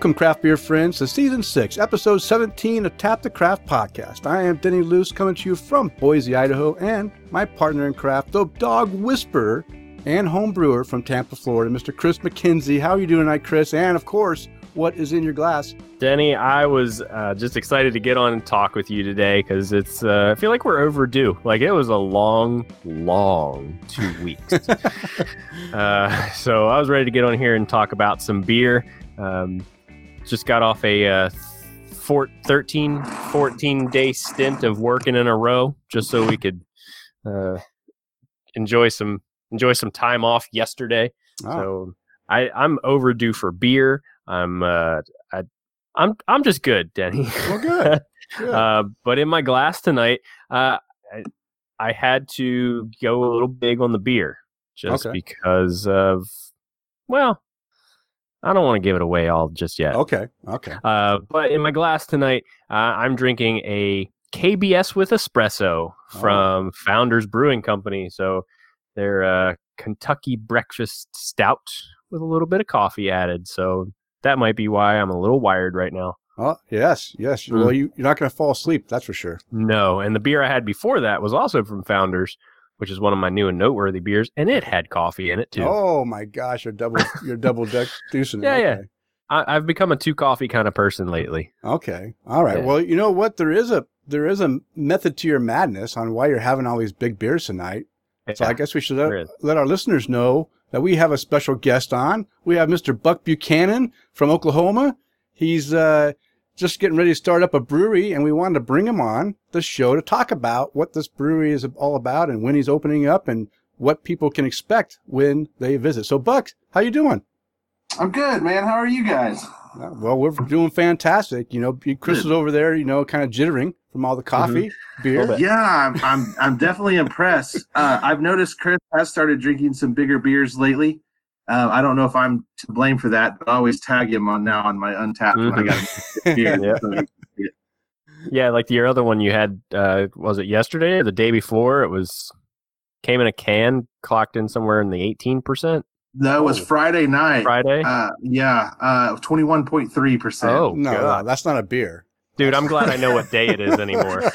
Welcome, craft beer friends, to season six, episode 17 of Tap the Craft podcast. I am Denny Luce coming to you from Boise, Idaho, and my partner in craft, the dog whisperer and home brewer from Tampa, Florida, Mr. Chris McKenzie. How are you doing tonight, Chris? And of course, what is in your glass? Denny, I was uh, just excited to get on and talk with you today because it's. Uh, I feel like we're overdue. Like it was a long, long two weeks. uh, so I was ready to get on here and talk about some beer. Um, just got off a uh, four, 13, 14 day stint of working in a row just so we could uh, enjoy some enjoy some time off yesterday. Oh. So I, I'm overdue for beer. I'm uh, I, I'm I'm just good, Denny. Well, good. good. uh, but in my glass tonight, uh, I, I had to go a little big on the beer just okay. because of well, I don't want to give it away all just yet. Okay. Okay. Uh, but in my glass tonight, uh, I'm drinking a KBS with espresso from oh. Founders Brewing Company. So they're a Kentucky breakfast stout with a little bit of coffee added. So that might be why I'm a little wired right now. Oh, yes, yes. Mm. Well, you, you're not going to fall asleep, that's for sure. No. And the beer I had before that was also from Founders, which is one of my new and noteworthy beers, and it had coffee in it too. Oh my gosh, you're double you're double deck deucing. yeah, okay. yeah. I, have become a two coffee kind of person lately. Okay. All right. Yeah. Well, you know what? There is a there is a method to your madness on why you're having all these big beers tonight. Yeah. So I guess we should let, let our listeners know that we have a special guest on. We have Mr. Buck Buchanan from Oklahoma. He's uh, just getting ready to start up a brewery, and we wanted to bring him on the show to talk about what this brewery is all about and when he's opening up and what people can expect when they visit. So, Buck, how you doing? I'm good, man. How are you guys? Well, we're doing fantastic. You know, Chris is over there, you know, kind of jittering from all the coffee, mm-hmm. beer. Yeah, I'm, I'm, I'm definitely impressed. Uh, I've noticed Chris has started drinking some bigger beers lately. Uh, I don't know if I'm to blame for that, but I always tag him on now on my Untappd mm-hmm. when I mm-hmm. got beer. yeah. yeah, like your other one you had, uh, was it yesterday or the day before? It was came in a can, clocked in somewhere in the 18%. No, it was oh. Friday night. Friday? Uh, yeah, uh, 21.3%. Oh, no, no, that's not a beer. Dude, I'm glad I know what day it is anymore.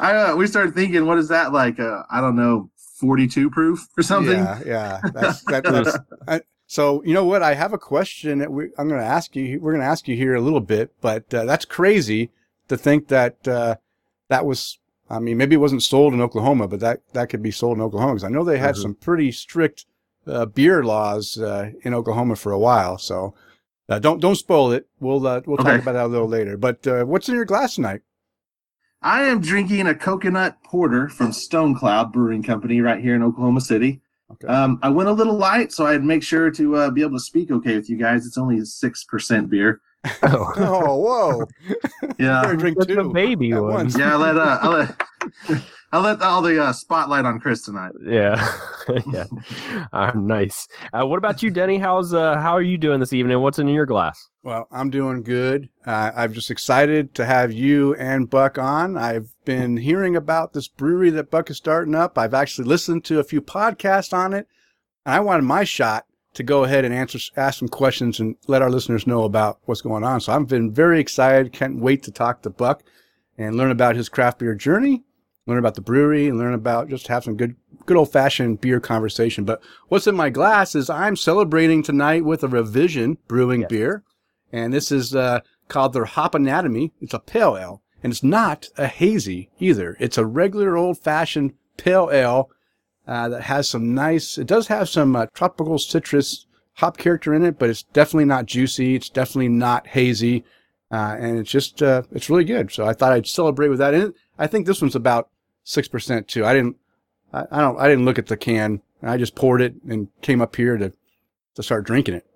I, uh, we started thinking, what is that like? Uh, I don't know, 42 proof or something? Yeah, yeah. That's, that, that's, I, so you know what? I have a question that we, I'm going to ask you. We're going to ask you here a little bit, but uh, that's crazy to think that uh, that was. I mean, maybe it wasn't sold in Oklahoma, but that that could be sold in Oklahoma because I know they had mm-hmm. some pretty strict uh, beer laws uh, in Oklahoma for a while. So uh, don't don't spoil it. We'll uh, we'll okay. talk about that a little later. But uh, what's in your glass tonight? I am drinking a coconut porter from Stone Cloud Brewing Company right here in Oklahoma City. Okay. Um, I went a little light, so I'd make sure to uh, be able to speak okay with you guys. It's only a six percent beer. Oh, oh whoa! yeah, drink two. baby one. Yeah, I let uh, I let I'll let all the uh, spotlight on Chris tonight. Yeah, yeah, uh, nice. Uh, what about you, Denny? How's uh, how are you doing this evening? What's in your glass? Well, I'm doing good. Uh, I'm just excited to have you and Buck on. I've been hearing about this brewery that Buck is starting up. I've actually listened to a few podcasts on it, and I wanted my shot to go ahead and answer ask some questions and let our listeners know about what's going on. So I've been very excited. Can't wait to talk to Buck and learn about his craft beer journey learn about the brewery and learn about just have some good, good old fashioned beer conversation. But what's in my glass is I'm celebrating tonight with a revision brewing yes. beer. And this is, uh, called their Hop Anatomy. It's a pale ale and it's not a hazy either. It's a regular old fashioned pale ale, uh, that has some nice, it does have some uh, tropical citrus hop character in it, but it's definitely not juicy. It's definitely not hazy. Uh, and it's just, uh, it's really good. So I thought I'd celebrate with that. And I think this one's about six percent too. I didn't, I, I, don't, I didn't look at the can. I just poured it and came up here to, to start drinking it.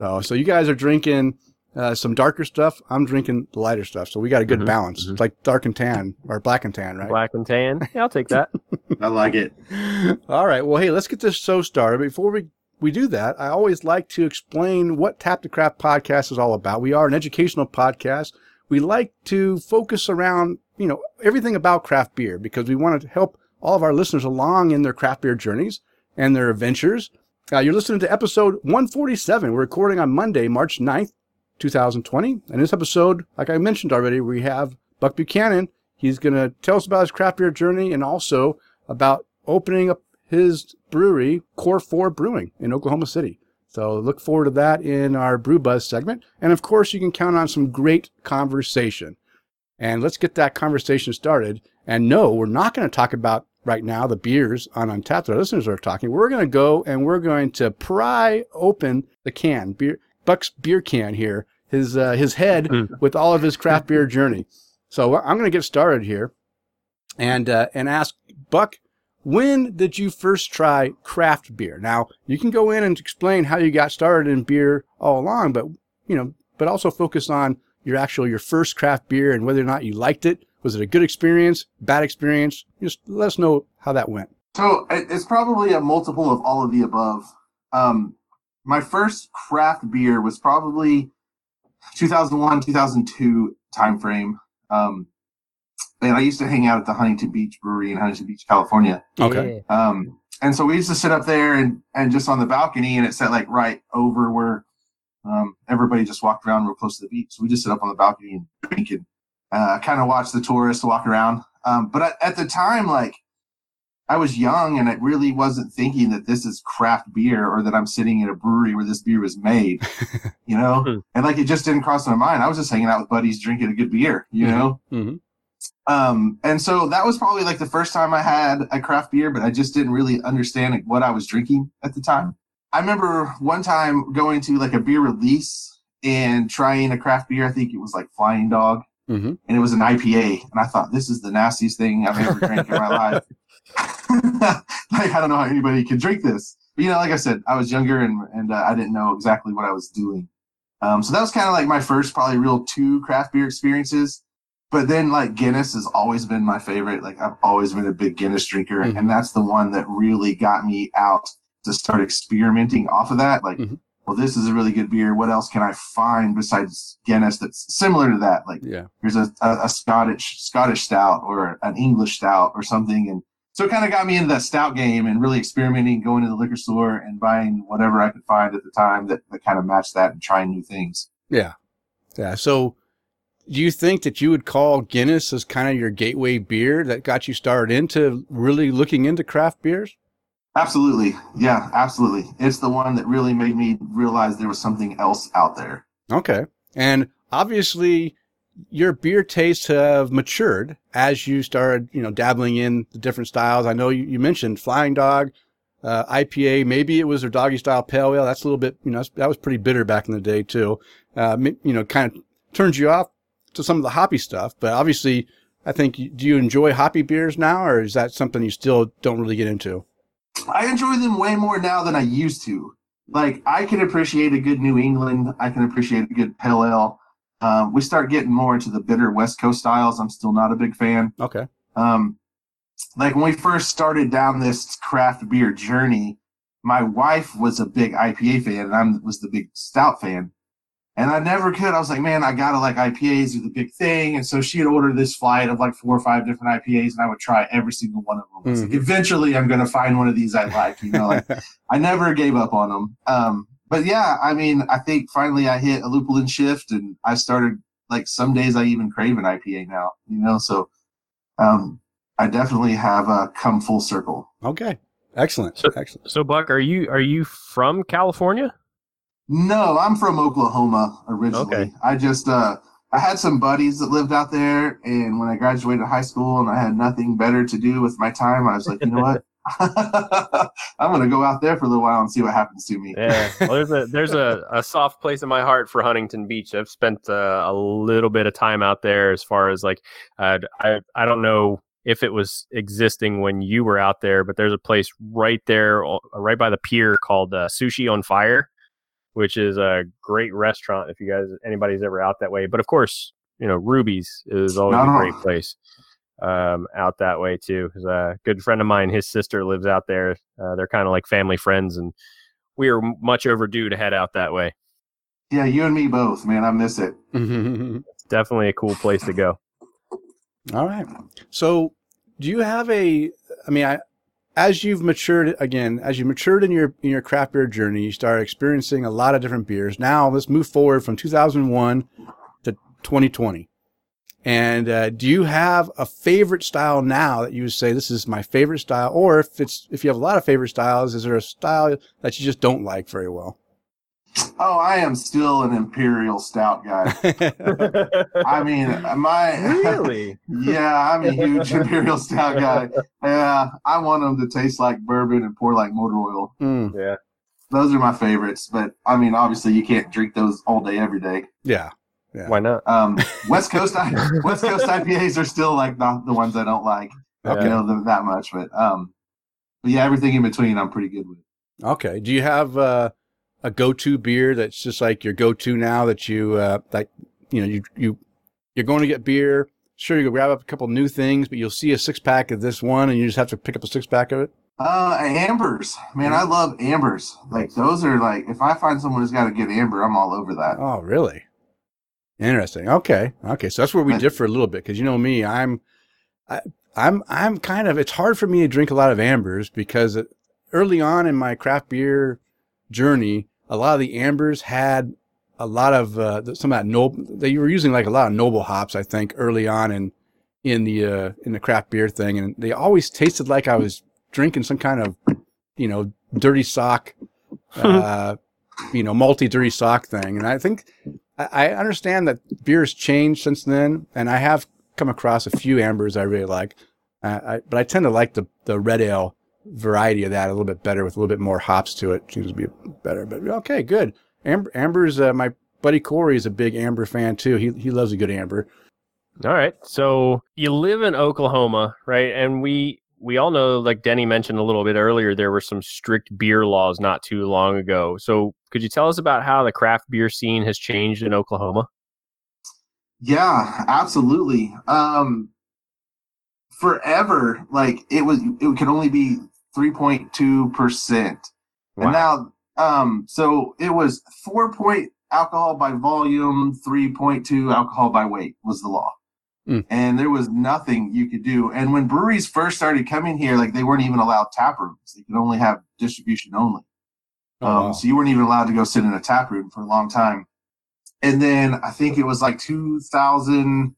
So, so you guys are drinking uh, some darker stuff. I'm drinking the lighter stuff. So we got a good mm-hmm, balance. Mm-hmm. It's like dark and tan or black and tan, right? Black and tan. Yeah, I'll take that. I like it. All right. Well, hey, let's get this show started. Before we we do that, I always like to explain what Tap the Craft podcast is all about. We are an educational podcast. We like to focus around you know, everything about craft beer because we want to help all of our listeners along in their craft beer journeys and their adventures. Uh, you're listening to episode 147. We're recording on Monday, March 9th, 2020. And this episode, like I mentioned already, we have Buck Buchanan. He's going to tell us about his craft beer journey and also about opening up his brewery, Core 4 Brewing, in Oklahoma City. So look forward to that in our Brew Buzz segment. And of course, you can count on some great conversation. And let's get that conversation started. And no, we're not going to talk about right now the beers on Untappd. Our listeners are talking. We're going to go and we're going to pry open the can, beer, Buck's beer can here, his uh, his head mm. with all of his craft beer journey. So I'm going to get started here, and uh, and ask Buck when did you first try craft beer? Now, you can go in and explain how you got started in beer all along, but, you know, but also focus on your actual, your first craft beer and whether or not you liked it. Was it a good experience, bad experience? Just let us know how that went. So it's probably a multiple of all of the above. Um, my first craft beer was probably 2001, 2002 timeframe. Um, and I used to hang out at the Huntington Beach Brewery in Huntington Beach, California. Okay. Um, and so we used to sit up there and, and just on the balcony, and it sat like right over where um, everybody just walked around real close to the beach. So we just sit up on the balcony and drink and uh, kind of watch the tourists walk around. Um, but at, at, the time, like I was young and I really wasn't thinking that this is craft beer or that I'm sitting in a brewery where this beer was made, you know? Hmm. and like it just didn't cross my mind. I was just hanging out with buddies drinking a good beer, you mm-hmm. know? Mm-hmm. Um, and so that was probably like the first time I had a craft beer, but I just didn't really understand like, what I was drinking at the time. I remember one time going to like a beer release and trying a craft beer. I think it was like Flying Dog, mm-hmm. and it was an IPA. And I thought this is the nastiest thing I've ever drank in my life. like I don't know how anybody can drink this. But you know, like I said, I was younger and and uh, I didn't know exactly what I was doing. Um, so that was kind of like my first, probably real two craft beer experiences but then like Guinness has always been my favorite. Like I've always been a big Guinness drinker, mm-hmm. and that's the one that really got me out to start experimenting off of that. Like, mm-hmm. well, this is a really good beer. What else can I find besides Guinness that's similar to that? Like, yeah, there's a, a, a Scottish Scottish stout or an English stout or something, and so it kind of got me into that stout game and really experimenting, going to the liquor store and buying whatever I could find at the time that, that kind of matched that and trying new things. Yeah, yeah. So do you think that you would call Guinness as kind of your gateway beer that got you started into really looking into craft beers? Absolutely. Yeah, absolutely. It's the one that really made me realize there was something else out there. Okay. And obviously your beer tastes have matured as you started, you know, dabbling in the different styles. I know you, you mentioned Flying Dog, uh, IPA. Maybe it was their Doggie Style pale ale. That's a little bit, you know, that was pretty bitter back in the day too. Uh, you know, kind of turns you off to some of the hoppy stuff, but obviously, I think do you enjoy hoppy beers now, or is that something you still don't really get into? I enjoy them way more now than I used to. Like I can appreciate a good New England, I can appreciate a good pale ale. Um, we start getting more into the bitter West Coast styles. I'm still not a big fan. Okay. Um, like when we first started down this craft beer journey, my wife was a big IPA fan, and I was the big stout fan. And I never could. I was like, man, I gotta like IPAs are the big thing. And so she had ordered this flight of like four or five different IPAs, and I would try every single one of them. Mm-hmm. Like, Eventually, I'm gonna find one of these I like. You know, like I never gave up on them. Um, but yeah, I mean, I think finally I hit a lupulin shift, and I started like some days I even crave an IPA now. You know, so um, I definitely have uh, come full circle. Okay, excellent, so, excellent. So, Buck, are you are you from California? No, I'm from Oklahoma originally. Okay. I just uh I had some buddies that lived out there and when I graduated high school and I had nothing better to do with my time, I was like, you know what? I'm gonna go out there for a little while and see what happens to me. Yeah, well, there's a there's a, a soft place in my heart for Huntington Beach. I've spent uh, a little bit of time out there. As far as like, uh, I I don't know if it was existing when you were out there, but there's a place right there, right by the pier called uh, Sushi on Fire which is a great restaurant if you guys anybody's ever out that way. But of course, you know, Ruby's is always a great place um, out that way too. Because a good friend of mine, his sister lives out there. Uh, they're kind of like family friends, and we are much overdue to head out that way. Yeah, you and me both, man. I miss it. it's definitely a cool place to go. All right. So, do you have a? I mean, I as you've matured again, as you matured in your in your craft beer journey, you start experiencing a lot of different beers. Now let's move forward from 2001 to 2020. And uh, do you have a favorite style now that you would say this is my favorite style, or if it's if you have a lot of favorite styles, is there a style that you just don't like very well? Oh, I am still an imperial stout guy. I mean, my really, yeah, I'm a huge imperial stout guy. Yeah, I want them to taste like bourbon and pour like motor oil. Mm, yeah. Those are my favorites, but I mean, obviously, you can't drink those all day, every day. yeah, Yeah. Why not? Um, West Coast West Coast IPAs are still like the, the ones I don't like, Okay. you know, them that much. But um, but yeah, everything in between, I'm pretty good with. Okay. Do you have uh, a go-to beer that's just like your go-to now that you uh, like? You know, you you you're going to get beer. Sure, you go grab up a couple new things, but you'll see a six pack of this one, and you just have to pick up a six pack of it. Uh, ambers, man, I love ambers. Like those are like, if I find someone who's got a good amber, I'm all over that. Oh, really? Interesting. Okay. Okay. So that's where we differ a little bit because you know me, I'm, I, I'm, I'm kind of. It's hard for me to drink a lot of ambers because early on in my craft beer journey, a lot of the ambers had a lot of uh, some of that noble. They were using like a lot of noble hops, I think, early on in in the uh, in the craft beer thing, and they always tasted like I was drinking some kind of, you know, dirty sock, uh, you know, multi dirty sock thing. And I think I, understand that beer's changed since then, and I have come across a few ambers I really like. Uh, I, but I tend to like the the red ale variety of that a little bit better with a little bit more hops to it. Seems to be better. But okay, good. Amber, amber's uh, my buddy Corey is a big amber fan too. He he loves a good amber. All right. So you live in Oklahoma, right? And we we all know, like Denny mentioned a little bit earlier, there were some strict beer laws not too long ago. So could you tell us about how the craft beer scene has changed in Oklahoma? Yeah, absolutely. Um, forever, like it was, it could only be 3.2 percent, and now, um, so it was four point alcohol by volume, 3.2 alcohol by weight was the law. Mm. And there was nothing you could do. And when breweries first started coming here, like they weren't even allowed tap rooms. They could only have distribution only. Oh, Um, wow. So you weren't even allowed to go sit in a tap room for a long time. And then I think it was like 2000,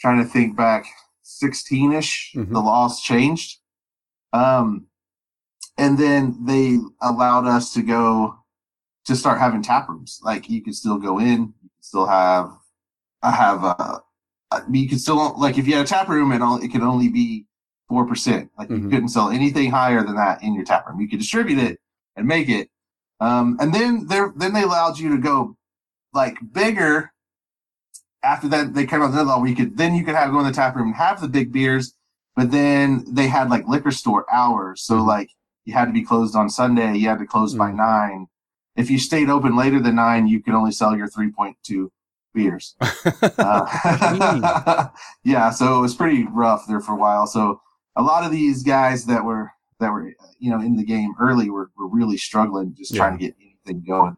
trying to think back, 16 ish, Mhm. the laws changed. Um, and then they allowed us to go to start having tap rooms. Like you could still go in, you could still have, I have, uh, uh, you could still, like if you had a tap room, it, all, it could only be 4%. Like you Mhm. couldn't sell anything higher than that in your tap room. You could distribute it and make it. Um, and then there, then they allowed you to go like bigger. After that, they came out another law where you could then you could have go in the tap room and have the big beers, but then they had like liquor store hours. So Mhm. like you had to be closed on Sunday. You had to close by Mhm. nine. If you stayed open later than nine, you could only sell your three point two beers. Uh, yeah, so it was pretty rough there for a while. So a lot of these guys that were that were you know in the game early were, were really struggling, just trying to get anything going.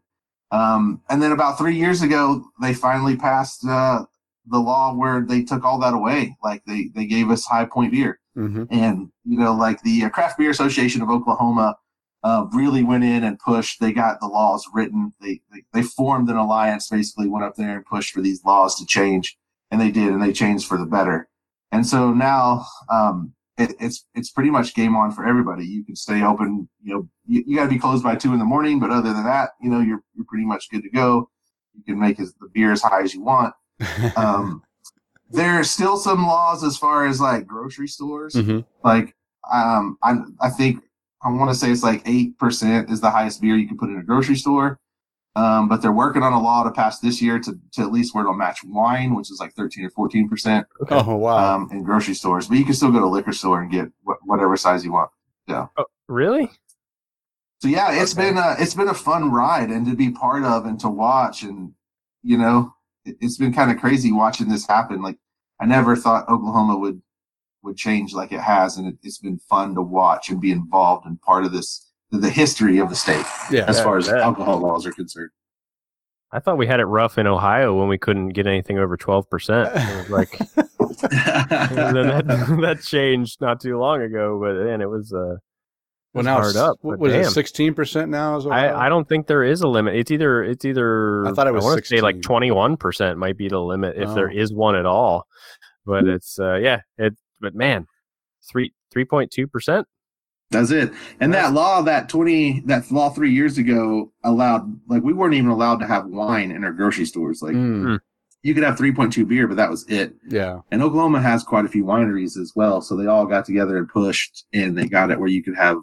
Um, and then about three years ago, they finally passed uh, the law where they took all that away. Like they they gave us high point beer hmm and you know like the uh, craft beer association of oklahoma uh, really went in and pushed. They got the laws written. They, they they formed an alliance basically went up there and pushed for these laws to change. And they did and they changed for the better. And so now um it, it's it's pretty much game on for everybody. You can stay open you know you, you got to be closed by two in the morning but other than that you know you're you're pretty much good to go. You can make as, the beer as high as you want. Um there are still some laws as far as like grocery stores. Hmm like um i i think i want to say it's like 8% is the highest beer you can put in a grocery store um but they're working on a law to pass this year to, to at least where it'll match wine which is like 13 or 14% Oh wow. um in grocery stores but you can still go to a liquor store and get wh- whatever size you want Oh, really? so yeah it's Okay. been a it's been a fun ride and to be part of and to watch and you know it, it's been kind of crazy watching this happen like i never thought oklahoma would would change like it has and it, it's been fun to watch and be involved and part of this the history of the state yeah. as Yeah, far as I bet. alcohol laws are concerned I thought we had it rough in Ohio when we couldn't get anything over 12%. It was like, then that, that changed not too long ago, but then it was, uh, Well, now hard it's, up, what but was it? Sixteen percent now? Is what I, I don't think there is a limit. It's either it's either I thought it was want to say like twenty one percent might be the limit if there Oh. is one at all. But it's uh yeah, it but man, three three point two percent. That's it. And that law, that twenty, that law three years ago allowed, like, we weren't even allowed to have wine in our grocery stores. Like, Mm, you could have three point two beer, but that was it. yeah. And Oklahoma has quite a few wineries as well, so they all got together and pushed, and they got it where you could have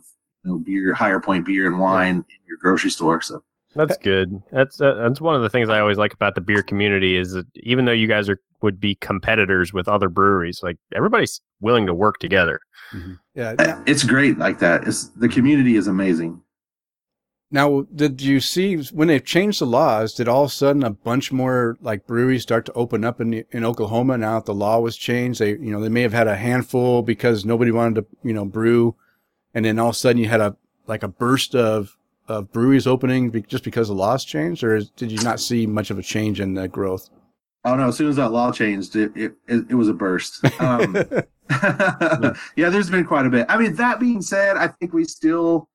you know, beer, higher point beer and wine in your grocery store. So That's good. That's uh, that's one of the things I always like about the beer community is that even though you guys are would be competitors with other breweries, like everybody's willing to work together. Yeah. eh, Now, it's great like that. It's the community is amazing. now, did you see when they changed the laws? Did all of a sudden a bunch more like breweries start to open up in in Oklahoma now that the law was changed? They, you know, they may have had a handful because nobody wanted to, you know, brew, and then all of a sudden you had a like a burst of of breweries opening be, just because the laws changed, or is, did you not see much of a change in the growth? Oh no! As soon as that law changed, it it, it, it was a burst. Um, yeah, there's been quite a bit. I mean, that being said, I think we still,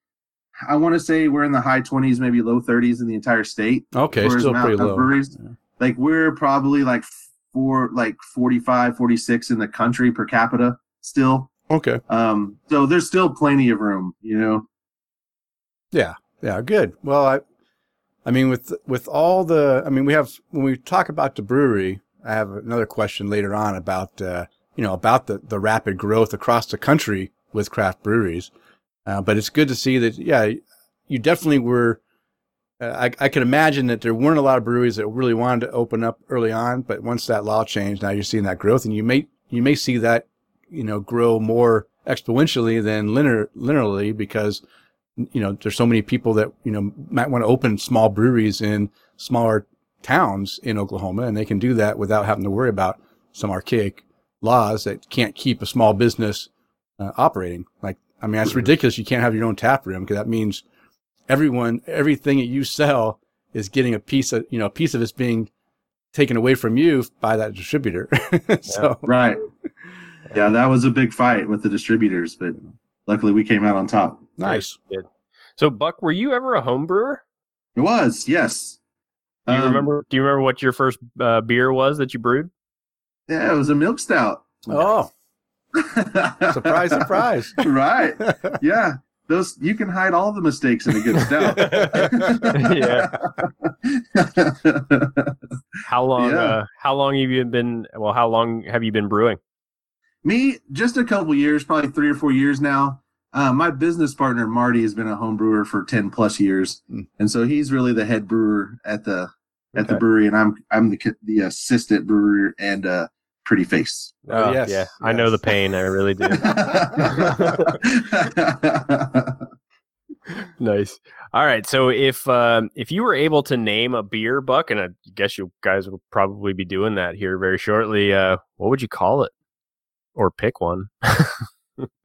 I want to say we're in the high 20s, maybe low 30s in the entire state. okay, still amount pretty low. breweries- Yeah. Like we're probably like four, like 45, 46 in the country per capita still. Okay. Um, so there's still plenty of room, you know. Yeah. Yeah, good. Well, I, I mean, with with all the, I mean, we have when we talk about the brewery, I have another question later on about, uh, you know, about the the rapid growth across the country with craft breweries. Uh, but it's good to see that, yeah, you definitely were. Uh, I I can imagine that there weren't a lot of breweries that really wanted to open up early on, but once that law changed, now you're seeing that growth, and you may you may see that, you know, grow more exponentially than linear linearly because you know, there's so many people that, you know, might want to open small breweries in smaller towns in Oklahoma, and they can do that without having to worry about some archaic laws that can't keep a small business uh, operating. Like, I mean, that's ridiculous. You can't have your own tap room because that means everyone, everything that you sell is getting a piece of, you know, a piece of it's being taken away from you by that distributor. so, Right. Yeah, that was a big fight with the distributors, but luckily we came out on top. Nice. Good. So Buck, were you ever a home brewer? It was, yes. Do you Um, remember? Do you remember what your first uh, beer was that you brewed? Yeah, it was a milk stout. Oh, surprise, surprise. right. Yeah. Those you can hide all the mistakes in a good stout. yeah. How long? Yeah. Uh, how long have you been? Well, how long have you been brewing? Me, just a couple years, probably three or four years now. Uh, my business partner Marty has been a home brewer for ten plus years, Mm. and so he's really the head brewer at the at the brewery, and I'm I'm the the assistant brewer and uh, pretty face. Oh, Uh, yes, Yeah, I know the pain. I really do. nice. All right. So if um, if you were able to name a beer, Buck, and I guess you guys will probably be doing that here very shortly, uh, what would you call it? Or pick one.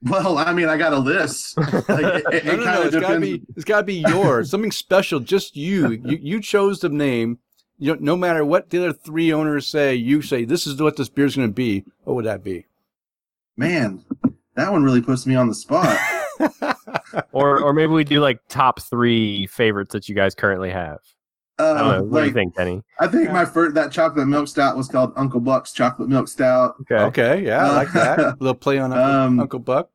well, I mean, I got a list. Like, it, it, no, no, no. kinda It's gotta depends- be. It's gotta be yours. Something special. Just you. You you chose the name. You don't, no matter what the other three owners say, you say this is what this beer's going to be. What would that be? Man, that one really puts me on the spot. or or maybe we do like top three favorites that you guys currently have. I don't know. Uh, What do you think, Kenny? I think my first that chocolate milk stout was called Uncle Buck's chocolate milk stout. Okay. okay, yeah, I like that. A little play on Uncle, Um, Uncle Buck.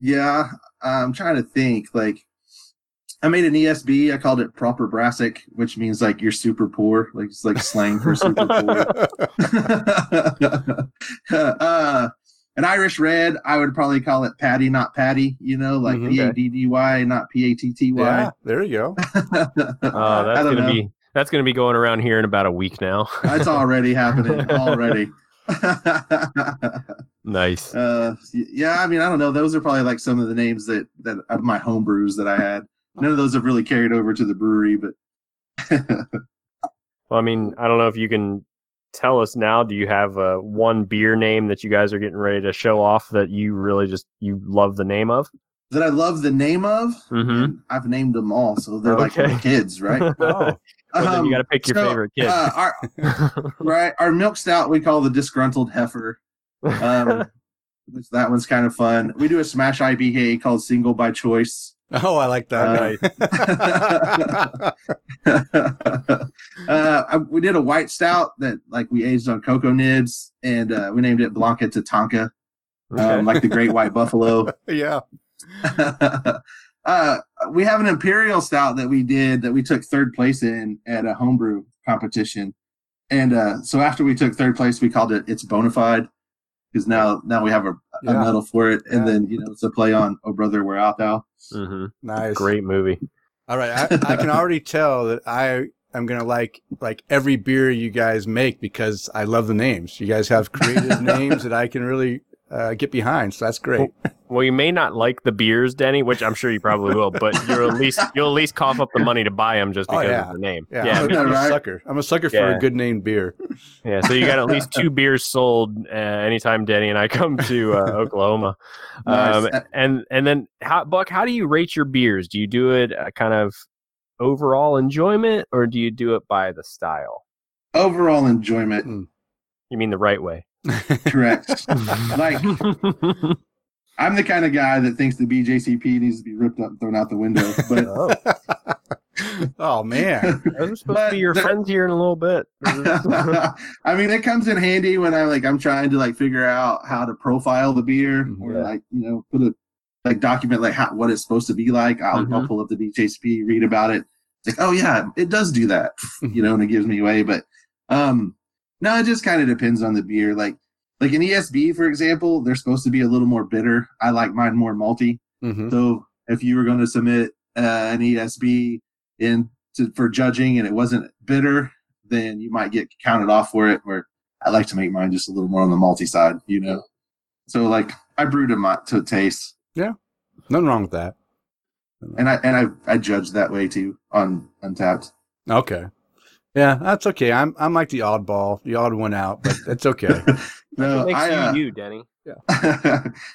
Yeah, I'm trying to think. Like, I made an ESB. I called it proper brassic, which means like you're super poor. Like it's like slang for super poor. uh, an Irish red, I would probably call it Patty, not Patty. You know, like Mhm. P A D D Y, not P A T T yeah, there you go. Oh, that's gonna know. be that's gonna be going around here in about a week now. that's already happening. Already. nice. uh, yeah, I mean, I don't know. Those are probably like some of the names that that of my home brews that I had. None of those have really carried over to the brewery, but Well, I mean, I don't know if you can tell us now. Do you have uh, one beer name that you guys are getting ready to show off that you really just you love the name of? that I love the name of. Mm-hmm. I've named them all, so they're like Okay. my kids, right? Oh, well, then Um, you got to pick your so, favorite kid. Uh, our right, our milk stout we call the disgruntled heifer. Um, which that one's kind of fun. We do a smash IPA called Single by Choice. Oh, I like that. Uh, uh, we did a white stout that like we aged on cocoa nibs, and uh, we named it Blanca Tatanka, Okay. um, like the Great White Buffalo. yeah. uh, we have an imperial stout that we did that we took third place in at a homebrew competition, and uh, so after we took third place, we called it "It's Bonafide" because now now we have a, a Yeah. medal for it, and Yeah. then you know it's a play on "Oh Brother, Where Art Thou." Mhm. Nice. Great movie. All right, I, I can already tell that I am gonna like like every beer you guys make because I love the names. You guys have creative names that I can really uh, get behind, so that's great. Well, you may not like the beers, Denny, which I'm sure you probably will, but you'll at least you'll at least cough up the money to buy them just Oh, because yeah. of the name. Yeah, yeah, I'm, a, I'm a sucker. I'm a sucker for a good named beer. Yeah, so you got at least two beers sold uh, anytime Denny and I come to uh, Oklahoma. Um, and and then how Buck, how do you rate your beers? Do you do it uh, kind of overall enjoyment, or do you do it by the style? Overall enjoyment, You mean the right way? Correct. like I'm the kind of guy that thinks the BJCP needs to be ripped up and thrown out the window, but oh, oh man, those are supposed to be your the- friends here in a little bit. I mean, it comes in handy when I like I'm trying to like figure out how to profile the beer or Yeah. like you know put a like document like how what it's supposed to be like. I'll, I'll Mhm. pull up the BJCP, read about it. It's like, oh yeah, it does do that, you know, and it gives me away. But um, no, it just kind of depends on the beer. Like like an ESB, for example, they're supposed to be a little more bitter. I like mine more malty. Mhm. So if you were going to submit uh, an ESB in to, for judging and it wasn't bitter, then you might get counted off for it. Where I like to make mine just a little more on the malty side, you know. So like I brewed them to taste, Yeah, nothing wrong with that. and I and I I judge that way too on Untappd. Okay, yeah, that's okay. I'm I'm like the oddball, the odd one out, but it's okay. No, What makes I uh, you you, Denny?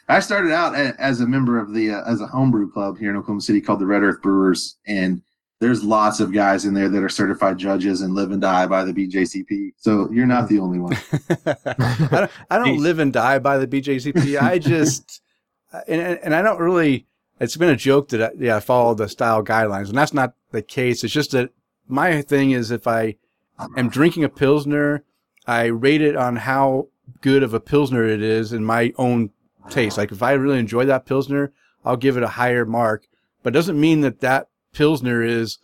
I started out as a member of the uh, as a homebrew club here in Oklahoma City called the Red Earth Brewers, and there's lots of guys in there that are certified judges and live and die by the BJCP. So you're not the only one. I don't, I don't live and die by the BJCP. I just, and, and and I don't really, it's been a joke that I, yeah, I follow the style guidelines and that's not the case. It's just that my thing is if I am drinking a Pilsner, I rate it on how good of a Pilsner it is in my own taste. Like if I really enjoy that Pilsner, I'll give it a higher mark, but doesn't mean that that Pilsner is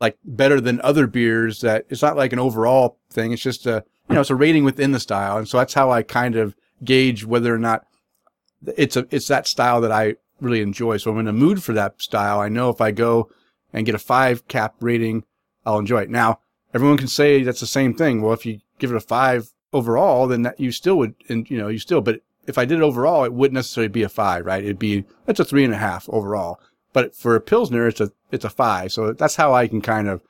like better than other beers that it's not like an overall thing. It's just a, you know, it's a rating within the style. And so that's how I kind of gauge whether or not it's a, it's that style that I really enjoy. So I'm in a mood for that style. I know if I go and get a five cap rating, I'll enjoy it. Now, everyone can say that's the same thing. Well, if you give it a five overall, then that you still would, and you know, you still, but if I did it overall, it wouldn't necessarily be a five, right? It'd be, it's a three and a half overall. But for a Pilsner, it's a, it's a five. So that's how I can kind of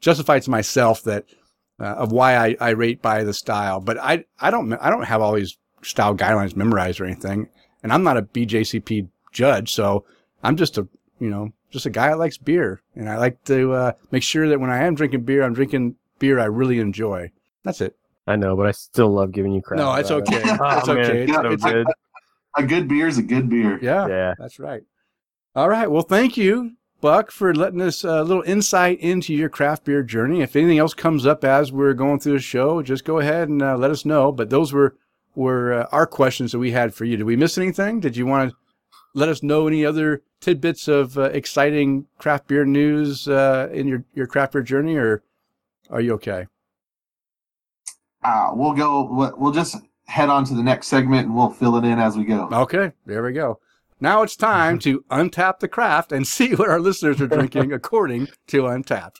justify to myself that, uh, of why I, I rate by the style. But I, I don't, I don't have all these style guidelines memorized or anything. And I'm not a BJCP judge. So I'm just a, you know, just a guy that likes beer. And I like to, uh, make sure that when I am drinking beer, I'm drinking beer I really enjoy. That's it. I know, but I still love giving you crap. No, it's about it. okay. Oh, It's okay. it's so It's- good. A good beer is a good beer. Yeah, Yeah. that's right. All right. Well, thank you, Buck, for letting us a little insight into your craft beer journey. If anything else comes up as we're going through the show, just go ahead and uh, let us know. But those were were uh, our questions that we had for you. Did we miss anything? Did you want to let us know any other tidbits of uh, exciting craft beer news uh, in your your craft beer journey, or are you okay? Uh, we'll go. We'll we'll just head on to the next segment and we'll fill it in as we go. Okay, there we go. Now it's time to untap the craft and see what our listeners are drinking according to Untappd.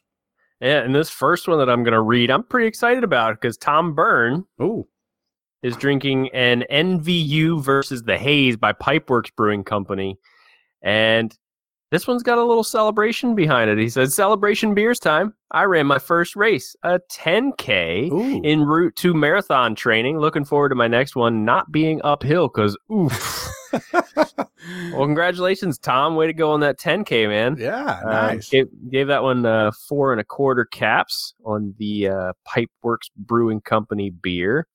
Yeah, and this first one that I'm going to read, I'm pretty excited about because Tom Byrne Oh, is drinking an NVU versus the Haze by Pipeworks Brewing Company. And this one's got a little celebration behind it. He says, Celebration beers time. I ran my first race, a 10K, ooh. en route to marathon training. Looking forward to my next one not being uphill because, oof. well, congratulations, Tom. Way to go on that 10K, man. yeah, Uh, nice. gave, gave that one uh, four and a quarter caps on the uh, Pipeworks Brewing Company beer.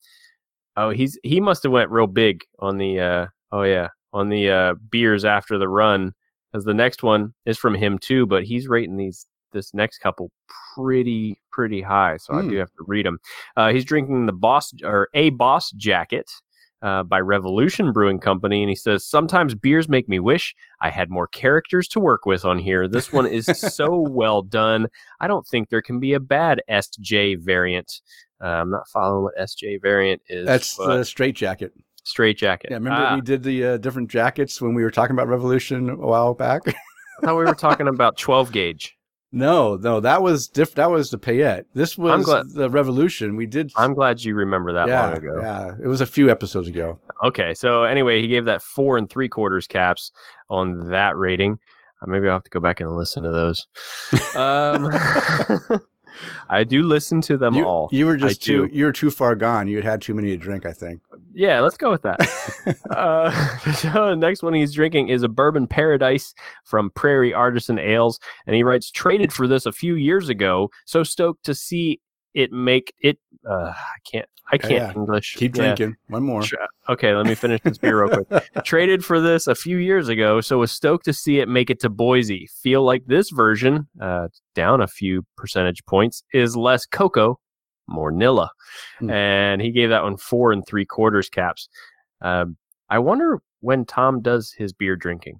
Oh, he's he must have went real big on the. uh Oh yeah, on the uh beers after the run, because the next one is from him too. But he's rating these this next couple pretty pretty high, so mm. I do Hmm. have to read them. Uh, he's drinking the Boss or a Boss Jacket. Uh, by Revolution Brewing Company, and he says sometimes beers make me wish I had more characters to work with on here. This one is so well done. I don't think there can be a bad SJ variant. Uh, I'm not following what SJ variant is. That's the straight jacket. Straight jacket. Yeah, remember Ah, we did the uh, different jackets when we were talking about Revolution a while back? I thought we were talking about 12 gauge. no, no, that was diff- That was the Payette. This was glad- the Revolution. We did. I'm glad you remember that yeah, long ago. yeah. It was a few episodes ago. Okay, so anyway, he gave that four and three quarters caps on that rating. Uh, maybe I'll have to go back and listen to those. Um, I do listen to them you, all. you were just I too. do. You were too far gone. You had had too many to drink. I think. Yeah, let's go with that. uh, so the next one he's drinking is a bourbon paradise from Prairie Artisan Ales, and he writes, "Traded for this a few years ago. So stoked to see it make it. Uh, I can't. I can't Yeah, English. Keep Yeah. drinking. One more. Okay, let me finish this beer real quick. Traded for this a few years ago, so was stoked to see it make it to Boise. Feel like this version, uh, down a few percentage points, is less cocoa, more Nilla. Hmm. And he gave that one four and three quarters caps. Um, I wonder when Tom does his beer drinking.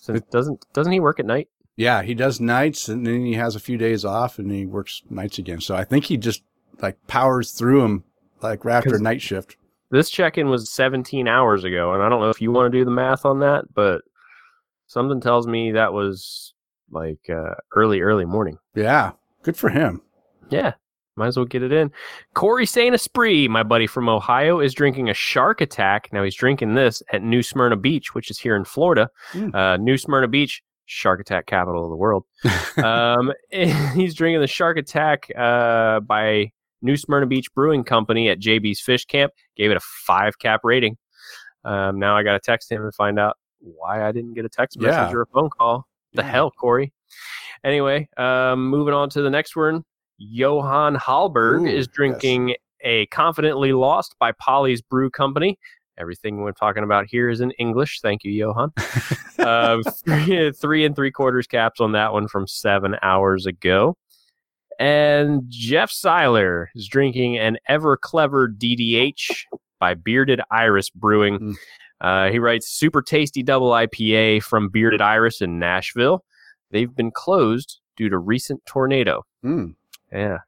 Since doesn't doesn't he work at night? Yeah, he does nights, and then he has a few days off, and he works nights again. So I think he just like powers through them like right after night shift. This check-in was 17 hours ago, and I don't know if you want to do the math on that, but something tells me that was like uh, early, early morning. Yeah, good for him. Yeah, might as well get it in. Corey Saint Esprit, my buddy from Ohio, is drinking a Shark Attack. Now he's drinking this at New Smyrna Beach, which is here in Florida. Mm. Uh, New Smyrna Beach, Shark Attack capital of the world. um, he's drinking the Shark Attack uh, by New Smyrna Beach Brewing Company at JB's Fish Camp. Gave it a five cap rating. Um, now I got to text him and find out why I didn't get a text message Yeah. or a phone call. The Yeah. hell, Corey. Anyway, um, moving on to the next one. Johann Hallberg Ooh, is yes. drinking a Confidently Lost by Polly's Brew Company. Everything we're talking about here is in English. Thank you, Johan. uh, three, three and three quarters caps on that one from seven hours ago. And Jeff Seiler is drinking an Ever Clever DDH by Bearded Iris Brewing. Mm. Uh, he writes super tasty double IPA from Bearded Iris in Nashville. They've been closed due to recent tornado. Mm. Yeah.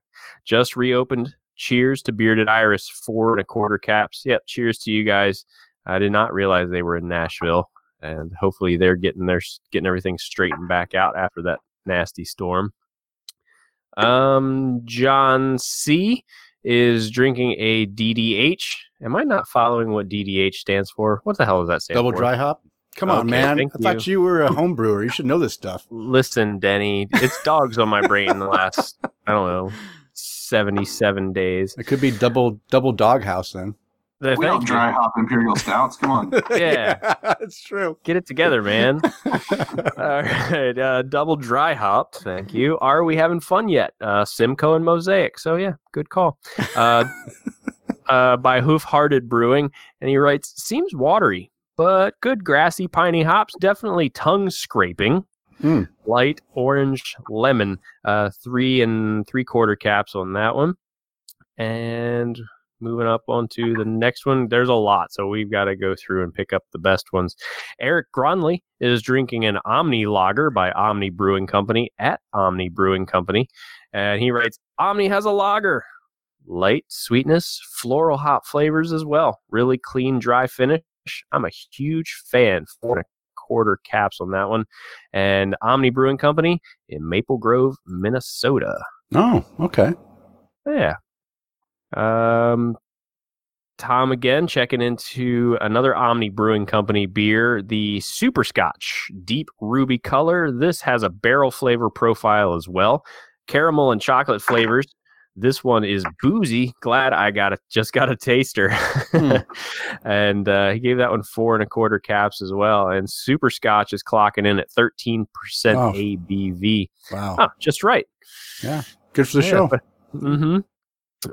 Just reopened. Cheers to Bearded Iris, four and a quarter caps. Yep. Cheers to you guys. I did not realize they were in Nashville, and hopefully they're getting their getting everything straightened back out after that nasty storm. Um, John C is drinking a DDH. Am I not following what DDH stands for? What the hell does that stand Double for? dry hop. Come on, Okay, man. I thought you were a home brewer. You should know this stuff. Listen, Denny, it's dogs on my brain the last I don't know seventy seven days. It could be double double doghouse then. The- We don't dry hop imperial stouts. Come on. Yeah. it's true. Get it together, man. All right, uh, double dry hopped. Thank you. Are we having fun yet? Uh, Simcoe and Mosaic. So yeah, good call. Uh, uh, by Hoof Hearted Brewing, and he writes, seems watery, but good grassy piney hops. Definitely tongue scraping. Hmm. Light orange lemon. Uh, three and three quarter caps on that one. And moving up onto the next one, there's a lot, so we've got to go through and pick up the best ones. Eric Gronley is drinking an Omni Lager by Omni Brewing Company at Omni Brewing Company, and he writes, "Omni has a lager, light sweetness, floral hop flavors as well. Really clean, dry finish. I'm a huge fan. And a quarter caps on that one, and Omni Brewing Company in Maple Grove, Minnesota. Oh, okay. Yeah. Um, Tom again checking into another Omni Brewing Company beer, the Super Scotch Deep Ruby Color. This has a barrel flavor profile as well, caramel and chocolate flavors. This one is boozy. Glad I got it. Just got a taster, Hmm. and uh, he gave that one four and a quarter caps as well. And Super Scotch is clocking in at thirteen percent. ABV. Wow. Oh, just right. Yeah, good for the Yeah, show. but- Mm-hmm.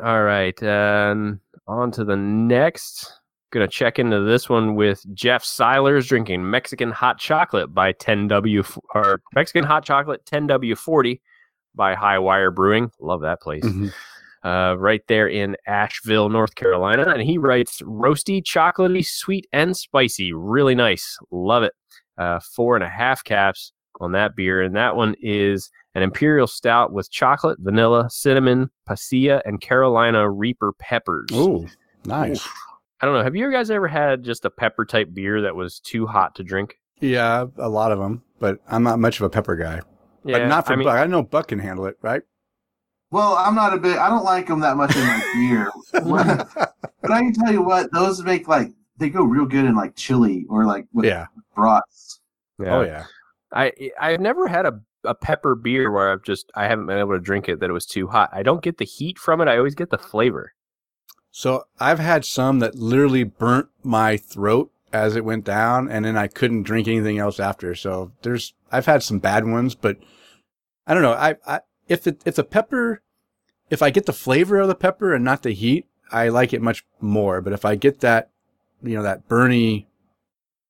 All right. And on to the next. Gonna check into this one with Jeff Seilers drinking Mexican hot chocolate by 10W or Mexican hot chocolate 10W40 by Hi-Wire Brewing. Love that place. Mhm. Uh, right there in Asheville, North Carolina. And he writes roasty, chocolatey, sweet, and spicy. Really nice. Love it. Uh, four and a half caps on that beer. And that one is an imperial stout with chocolate, vanilla, cinnamon, pasilla, and Carolina Reaper peppers. Ooh, nice. I don't know. Have you guys ever had just a pepper type beer that was too hot to drink? Yeah, a lot of them, but I'm not much of a pepper guy. But not for I mean, Buck. I know Buck can handle it, right? Well, I'm not a bit. I don't like them that much in my beer. but I can tell you what, those make like they go real good in like chili or like with yeah. brats. yeah. Oh yeah. I I've never had a a pepper beer where I've just I haven't been able to drink it that it was too hot. I don't get the heat from it. I always get the flavor. So I've had some that literally burnt my throat as it went down, and then I couldn't drink anything else after. So there's I've had some bad ones, but I don't know. I, I if it if the pepper, if I get the flavor of the pepper and not the heat, I like it much more. But if I get that, you know, that burny,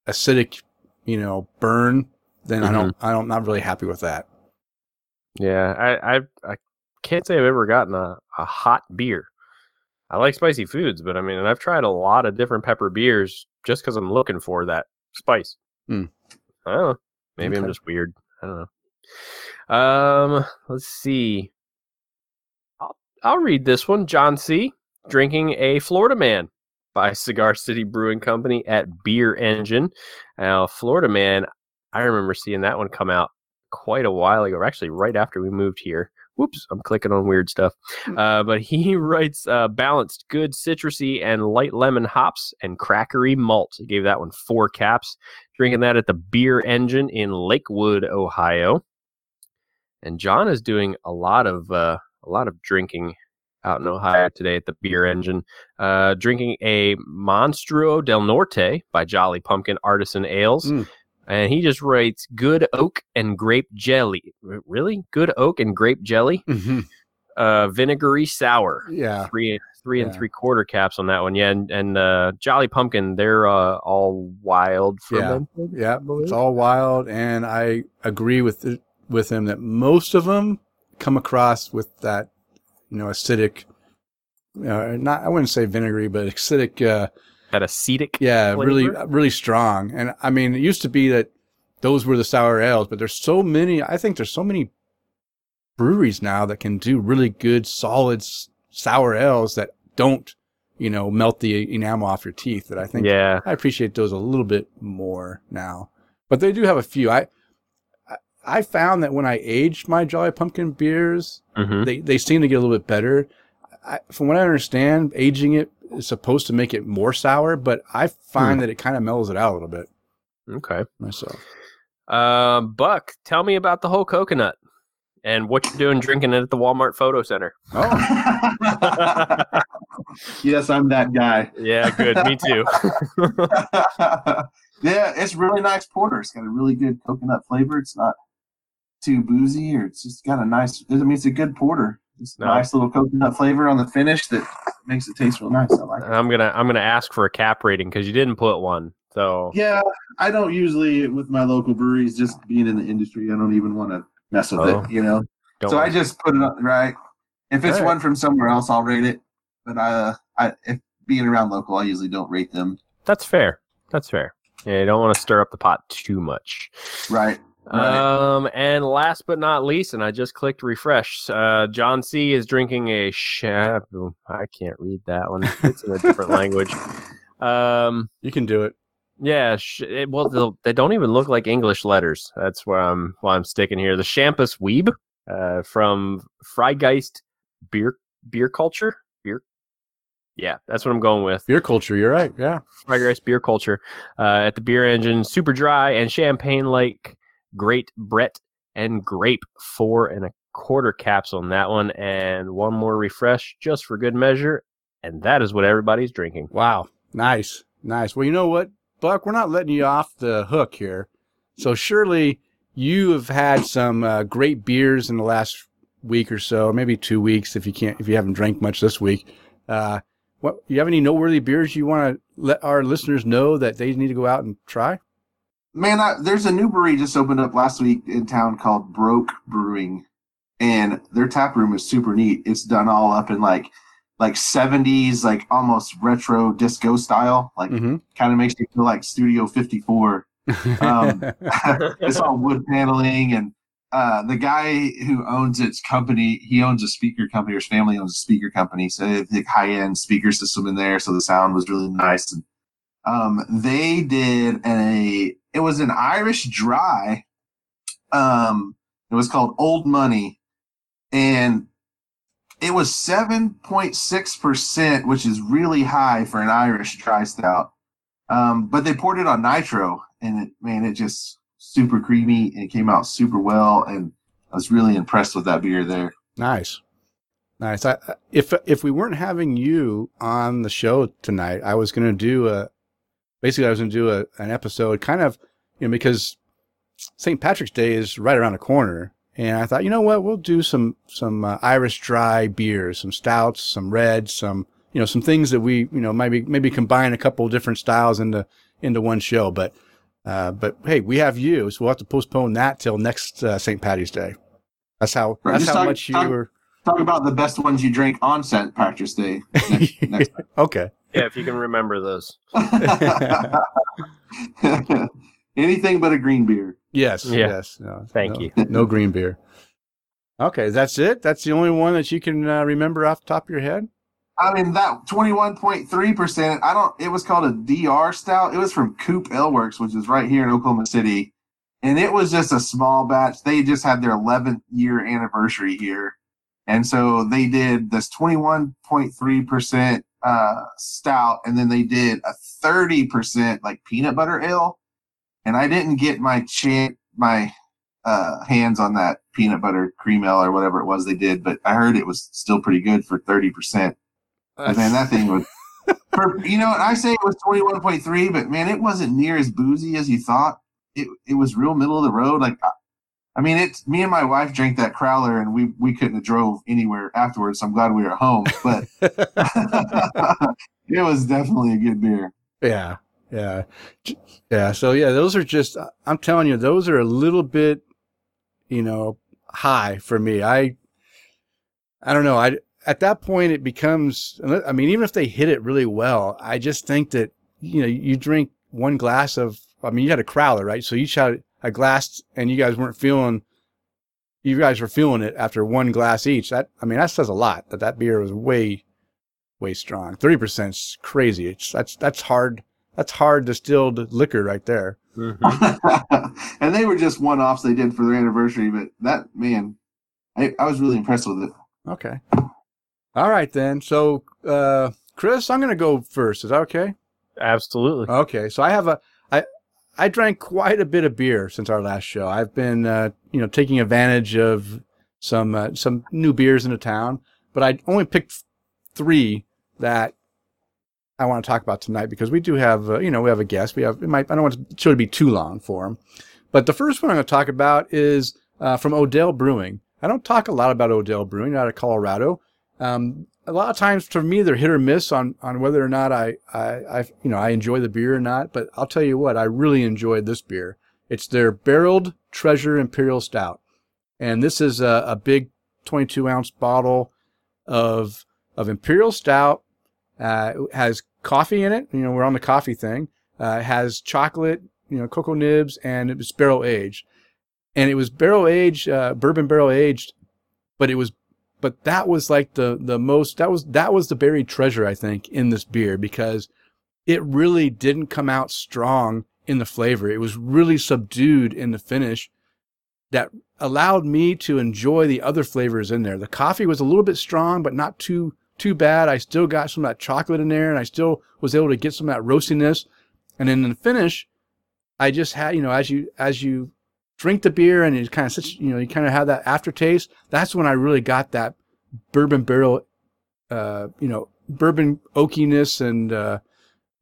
acidic, you know, burn, then I don't I don't not really happy with that. Yeah, I I, I can't say I've ever gotten a, a hot beer. I like spicy foods, but I mean, and I've tried a lot of different pepper beers just because I'm looking for that spice. Hmm. I don't know. Maybe I'm just weird. I don't know. Um, let's see. I'll, I'll read this one. John C. Drinking a Florida Man by Cigar City Brewing Company at Beer Engine. Now, Florida Man, I remember seeing that one come out quite a while ago, actually right after we moved here. Whoops, I'm clicking on weird stuff. Uh, but he writes uh, balanced, good citrusy and light lemon hops and crackery malt. He gave that one four caps. Drinking that at the Beer Engine in Lakewood, Ohio. And John is doing a lot of uh, a lot of drinking out in Ohio today at the Beer Engine. Uh, drinking a Monstruo del Norte by Jolly Pumpkin Artisan Ales. Mm. And he just writes good oak and grape jelly. Really? Good oak and grape jelly? Mm-hmm. Uh, vinegary sour. Yeah. Three three and three quarter caps on that one. Yeah, and, and uh, Jolly Pumpkin, they're uh, all wild Yeah. fermented. Yeah, believe. it's all wild, and I agree with it, with him that most of them come across with that, you know, acidic. Uh, not I wouldn't say vinegary, but acidic. Uh, That acetic. yeah, really, Flavor? really strong. And I mean, it used to be that those were the sour ales, but there's so many. I think there's so many breweries now that can do really good, solid sour ales that don't, you know, melt the enamel off your teeth. That I think Yeah. I appreciate those a little bit more now, but they do have a few. I I- found that when I aged my Jolly Pumpkin beers, hmm they they seem to get a little bit better. I, from what I understand, aging it is supposed to make it more sour, but I find that it kind of mellows it out a little bit Okay. myself. Um, Buck, tell me about the whole coconut and what you're doing drinking it at the Walmart Photo Center. Oh, yes, I'm that guy. Yeah, good. me too. yeah, it's really nice porter. It's got a really good coconut flavor. It's not too boozy, or it's just got a nice. I mean, it's a good porter. It's No. nice little coconut flavor on the finish that makes it taste real nice. I like it. I'm gonna I'm gonna ask for a cap rating because you didn't put one. So Yeah, I don't usually with my local breweries. Just being in the industry, I don't even want to mess with Oh. it. You know. don't so I just put it up right. If it's right. one from somewhere else, I'll rate it. But uh, I if being around local, I usually don't rate them. that's fair. That's fair. Yeah, you don't want to stir up the pot too much. Right. Right. Um, and last but not least, and I just clicked refresh. Uh, John C is drinking a shab. I can't read that one. It's in a different language. Um, you can do it. yeah. Sh- it, well, they don't even look like English letters. That's where I'm. Why I'm sticking here. The Champus Weeb, uh, from Freigeist Beer Beer Culture Beer. Yeah, that's what I'm going with. Beer culture. You're right. Yeah. Freigeist Beer Culture uh, at the Beer Engine, super dry and champagne like Great Brett and Grape, four and a quarter caps on that one, and one more refresh just for good measure. And that is what everybody's drinking. Wow. Nice. Nice. Well, you know what, Buck? We're not letting you off the hook here. So surely you have had some uh, great beers in the last week or so, maybe two weeks if you can't, if you haven't drank much this week. Uh, what you have any noteworthy beers you want to let our listeners know that they need to go out and try? Man, I, there's a new brewery just opened up last week in town called Broke Brewing, and their tap room is super neat. It's done all up in like like 70s, like almost retro disco style. Like mm-hmm. kind of makes you feel like Studio 54. Um, it's all wood paneling and uh, the guy who owns its company, he owns a speaker company, or his family owns a speaker company. So they have high end speaker system in there. So the sound was really nice. And um, they did a, it was an Irish dry. Um, it was called Old Money. And it was 7.6%, which is really high for an Irish dry stout. Um, but they poured it on nitro and it, man, it just, super creamy and it came out super well. And I was really impressed with that beer there. Nice. Nice. I, if if we weren't having you on the show tonight, I was going to do a basically I was going to do a, an episode kind of you know because St. Patrick's Day is right around the corner, and I thought you know what we'll do some some uh, Irish dry beers, some stouts, some reds, some you know some things that we you know maybe maybe combine a couple different styles into into one show, but uh, but hey, we have you, so we'll have to postpone that till next uh, St. Patty's Day. That's how. Right, that's how talk, much you talk, were. Talk about the best ones you drink on St. Patrick's Day. Next, next okay. Yeah, if you can remember those. Anything but a green beer. Yes. Yeah. Yes. No, Thank no, you. No green beer. Okay, that's it. That's the only one that you can uh, remember off the top of your head. I mean that twenty one point three percent. I don't. It was called a DR stout. It was from Coop Ale Works, which is right here in Oklahoma City, and it was just a small batch. They just had their eleventh year anniversary here, and so they did this twenty one point three percent uh, stout, and then they did a thirty percent like peanut butter ale. And I didn't get my chant my uh, hands on that peanut butter cream ale or whatever it was they did, but I heard it was still pretty good for thirty percent. Uh, man, that thing was. For, you know, I say it was twenty one point three, but man, it wasn't near as boozy as you thought. It it was real middle of the road. Like, I mean, it's me and my wife drank that crowler, and we we couldn't have drove anywhere afterwards. So I'm glad we were home, but it was definitely a good beer. Yeah, yeah, yeah. So yeah, those are just. I'm telling you, those are a little bit, you know, high for me. I I don't know. I at that point it becomes i mean even if they hit it really well i just think that you know you drink one glass of i mean you had a crowler right so you had a glass and you guys weren't feeling you guys were feeling it after one glass each that i mean that says a lot that that beer was way way strong 30% is crazy it's that's that's hard that's hard distilled liquor right there mm-hmm. and they were just one-offs they did for their anniversary but that man I, I was really impressed with it okay all right then. So, uh, Chris, I'm going to go first. Is that okay? Absolutely. Okay. So I have a I drank quite a bit of beer since our last show. I've been uh, you know taking advantage of some uh, some new beers in the town, but I only picked three that I want to talk about tonight because we do have uh, you know we have a guest. We have it might I don't want the show to be too long for him, but the first one I'm going to talk about is uh, from Odell Brewing. I don't talk a lot about Odell Brewing out of Colorado. Um, a lot of times for me, they're hit or miss on, on whether or not I, I, I, you know, I enjoy the beer or not. But I'll tell you what, I really enjoyed this beer. It's their barreled treasure imperial stout. And this is a, a big 22 ounce bottle of, of imperial stout. Uh, it has coffee in it. You know, we're on the coffee thing. Uh, has chocolate, you know, cocoa nibs and it was barrel aged. And it was barrel aged, uh, bourbon barrel aged, but it was but that was like the the most that was that was the buried treasure I think in this beer because it really didn't come out strong in the flavor. It was really subdued in the finish that allowed me to enjoy the other flavors in there. The coffee was a little bit strong, but not too too bad. I still got some of that chocolate in there and I still was able to get some of that roastiness. And then in the finish, I just had, you know, as you as you drink the beer and you kind of such you know you kind of have that aftertaste. That's when I really got that bourbon barrel, uh, you know, bourbon oakiness and uh,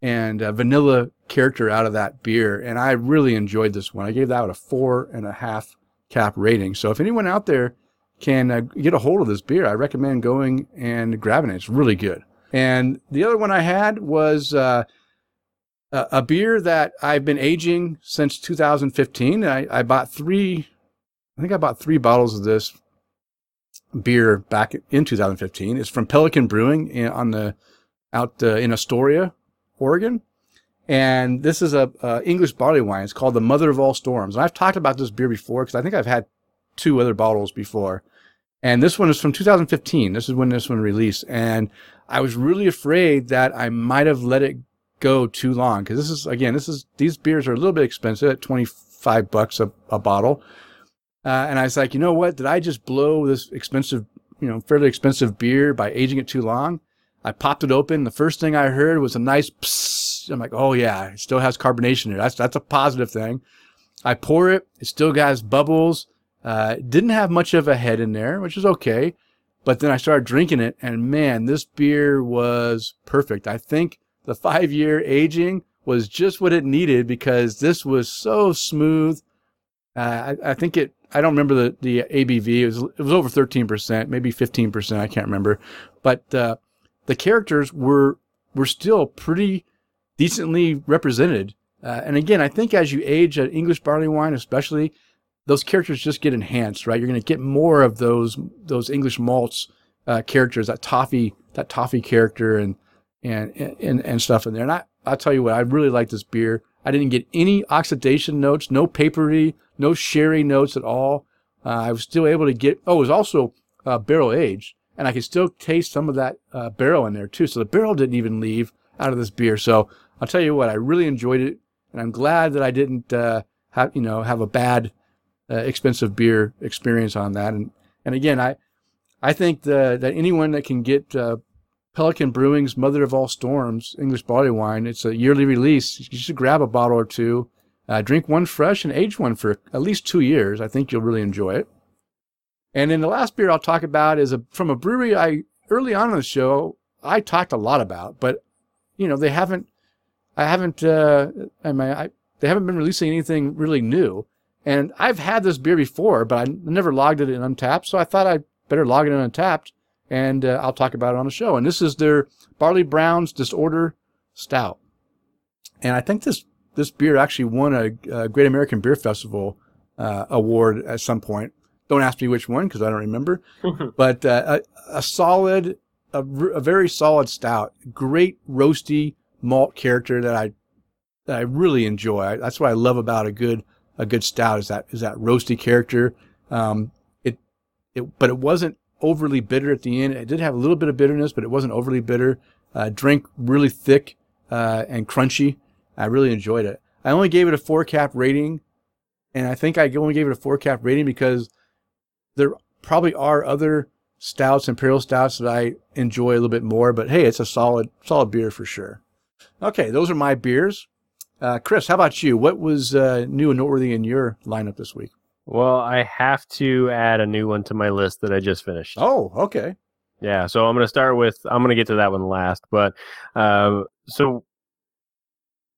and uh, vanilla character out of that beer, and I really enjoyed this one. I gave that a four and a half cap rating. So if anyone out there can uh, get a hold of this beer, I recommend going and grabbing it. It's really good. And the other one I had was uh, a, a beer that I've been aging since 2015. I, I bought three, I think I bought three bottles of this beer back in 2015. It's from Pelican Brewing in, on the out uh, in Astoria, Oregon. And this is a, a, English barley wine. It's called the Mother of All Storms. And I've talked about this beer before because I think I've had two other bottles before. And this one is from 2015. This is when this one released. And I was really afraid that I might have let it go too long because this is again, this is these beers are a little bit expensive at 25 bucks a, a bottle. Uh, and I was like, you know what? Did I just blow this expensive, you know, fairly expensive beer by aging it too long? I popped it open. The first thing I heard was a nice psst. I'm like, oh yeah, it still has carbonation in it. That's, that's a positive thing. I pour it. It still has bubbles. Uh, didn't have much of a head in there, which is okay. But then I started drinking it and man, this beer was perfect. I think the five year aging was just what it needed because this was so smooth. Uh, I, I, think it, I don't remember the, the ABV. It was, it was over 13%, maybe 15%. I can't remember. But, uh, the characters were were still pretty decently represented. Uh, and again, I think as you age an English barley wine, especially, those characters just get enhanced, right? You're going to get more of those those English malts uh, characters, that toffee that toffee character, and and and and stuff in there. And I I'll tell you what, I really like this beer. I didn't get any oxidation notes, no papery, no sherry notes at all. Uh, I was still able to get. Oh, it was also uh, barrel aged, and I could still taste some of that uh, barrel in there too. So the barrel didn't even leave out of this beer. So I'll tell you what, I really enjoyed it, and I'm glad that I didn't uh, have you know have a bad uh, expensive beer experience on that. And and again, I I think the, that anyone that can get uh, Pelican Brewing's Mother of All Storms English barley wine, it's a yearly release. You should grab a bottle or two, uh, drink one fresh, and age one for at least two years. I think you'll really enjoy it. And then the last beer I'll talk about is a, from a brewery I early on in the show I talked a lot about, but you know they haven't, I haven't, uh, I mean, I, they haven't been releasing anything really new. And I've had this beer before, but I never logged it in Untappd, so I thought I'd better log it in Untappd, and uh, I'll talk about it on the show. And this is their Barley Brown's Disorder Stout, and I think this this beer actually won a, a Great American Beer Festival uh, award at some point. Don't ask me which one because I don't remember. but uh, a, a, solid, a, a, very solid stout. Great roasty malt character that I that I really enjoy. That's what I love about a good a good stout is that is that roasty character. Um, it it but it wasn't overly bitter at the end. It did have a little bit of bitterness, but it wasn't overly bitter. Uh, drink really thick uh, and crunchy. I really enjoyed it. I only gave it a four cap rating, and I think I only gave it a four cap rating because there probably are other stouts, imperial stouts that I enjoy a little bit more, but hey, it's a solid, solid beer for sure. Okay, those are my beers. Uh, Chris, how about you? What was uh, new and noteworthy in your lineup this week? Well, I have to add a new one to my list that I just finished. Oh, okay. Yeah, so I'm going to start with, I'm going to get to that one last, but uh, so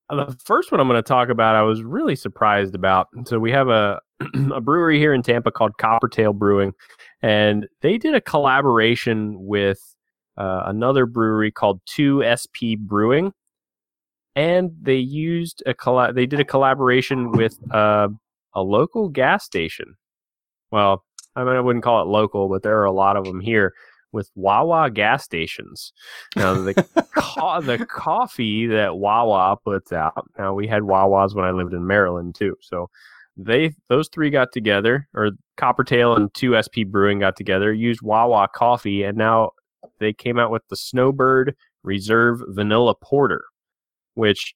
the first one I'm going to talk about, I was really surprised about. So we have a a brewery here in Tampa called Coppertail Brewing, and they did a collaboration with uh, another brewery called Two SP Brewing, and they used a colla- they did a collaboration with uh, a local gas station. Well, I mean I wouldn't call it local, but there are a lot of them here with Wawa gas stations. Now the co- the coffee that Wawa puts out. Now we had Wawas when I lived in Maryland too, so they those three got together, or Coppertail and Two SP Brewing got together, used Wawa coffee, and now they came out with the Snowbird Reserve Vanilla Porter, which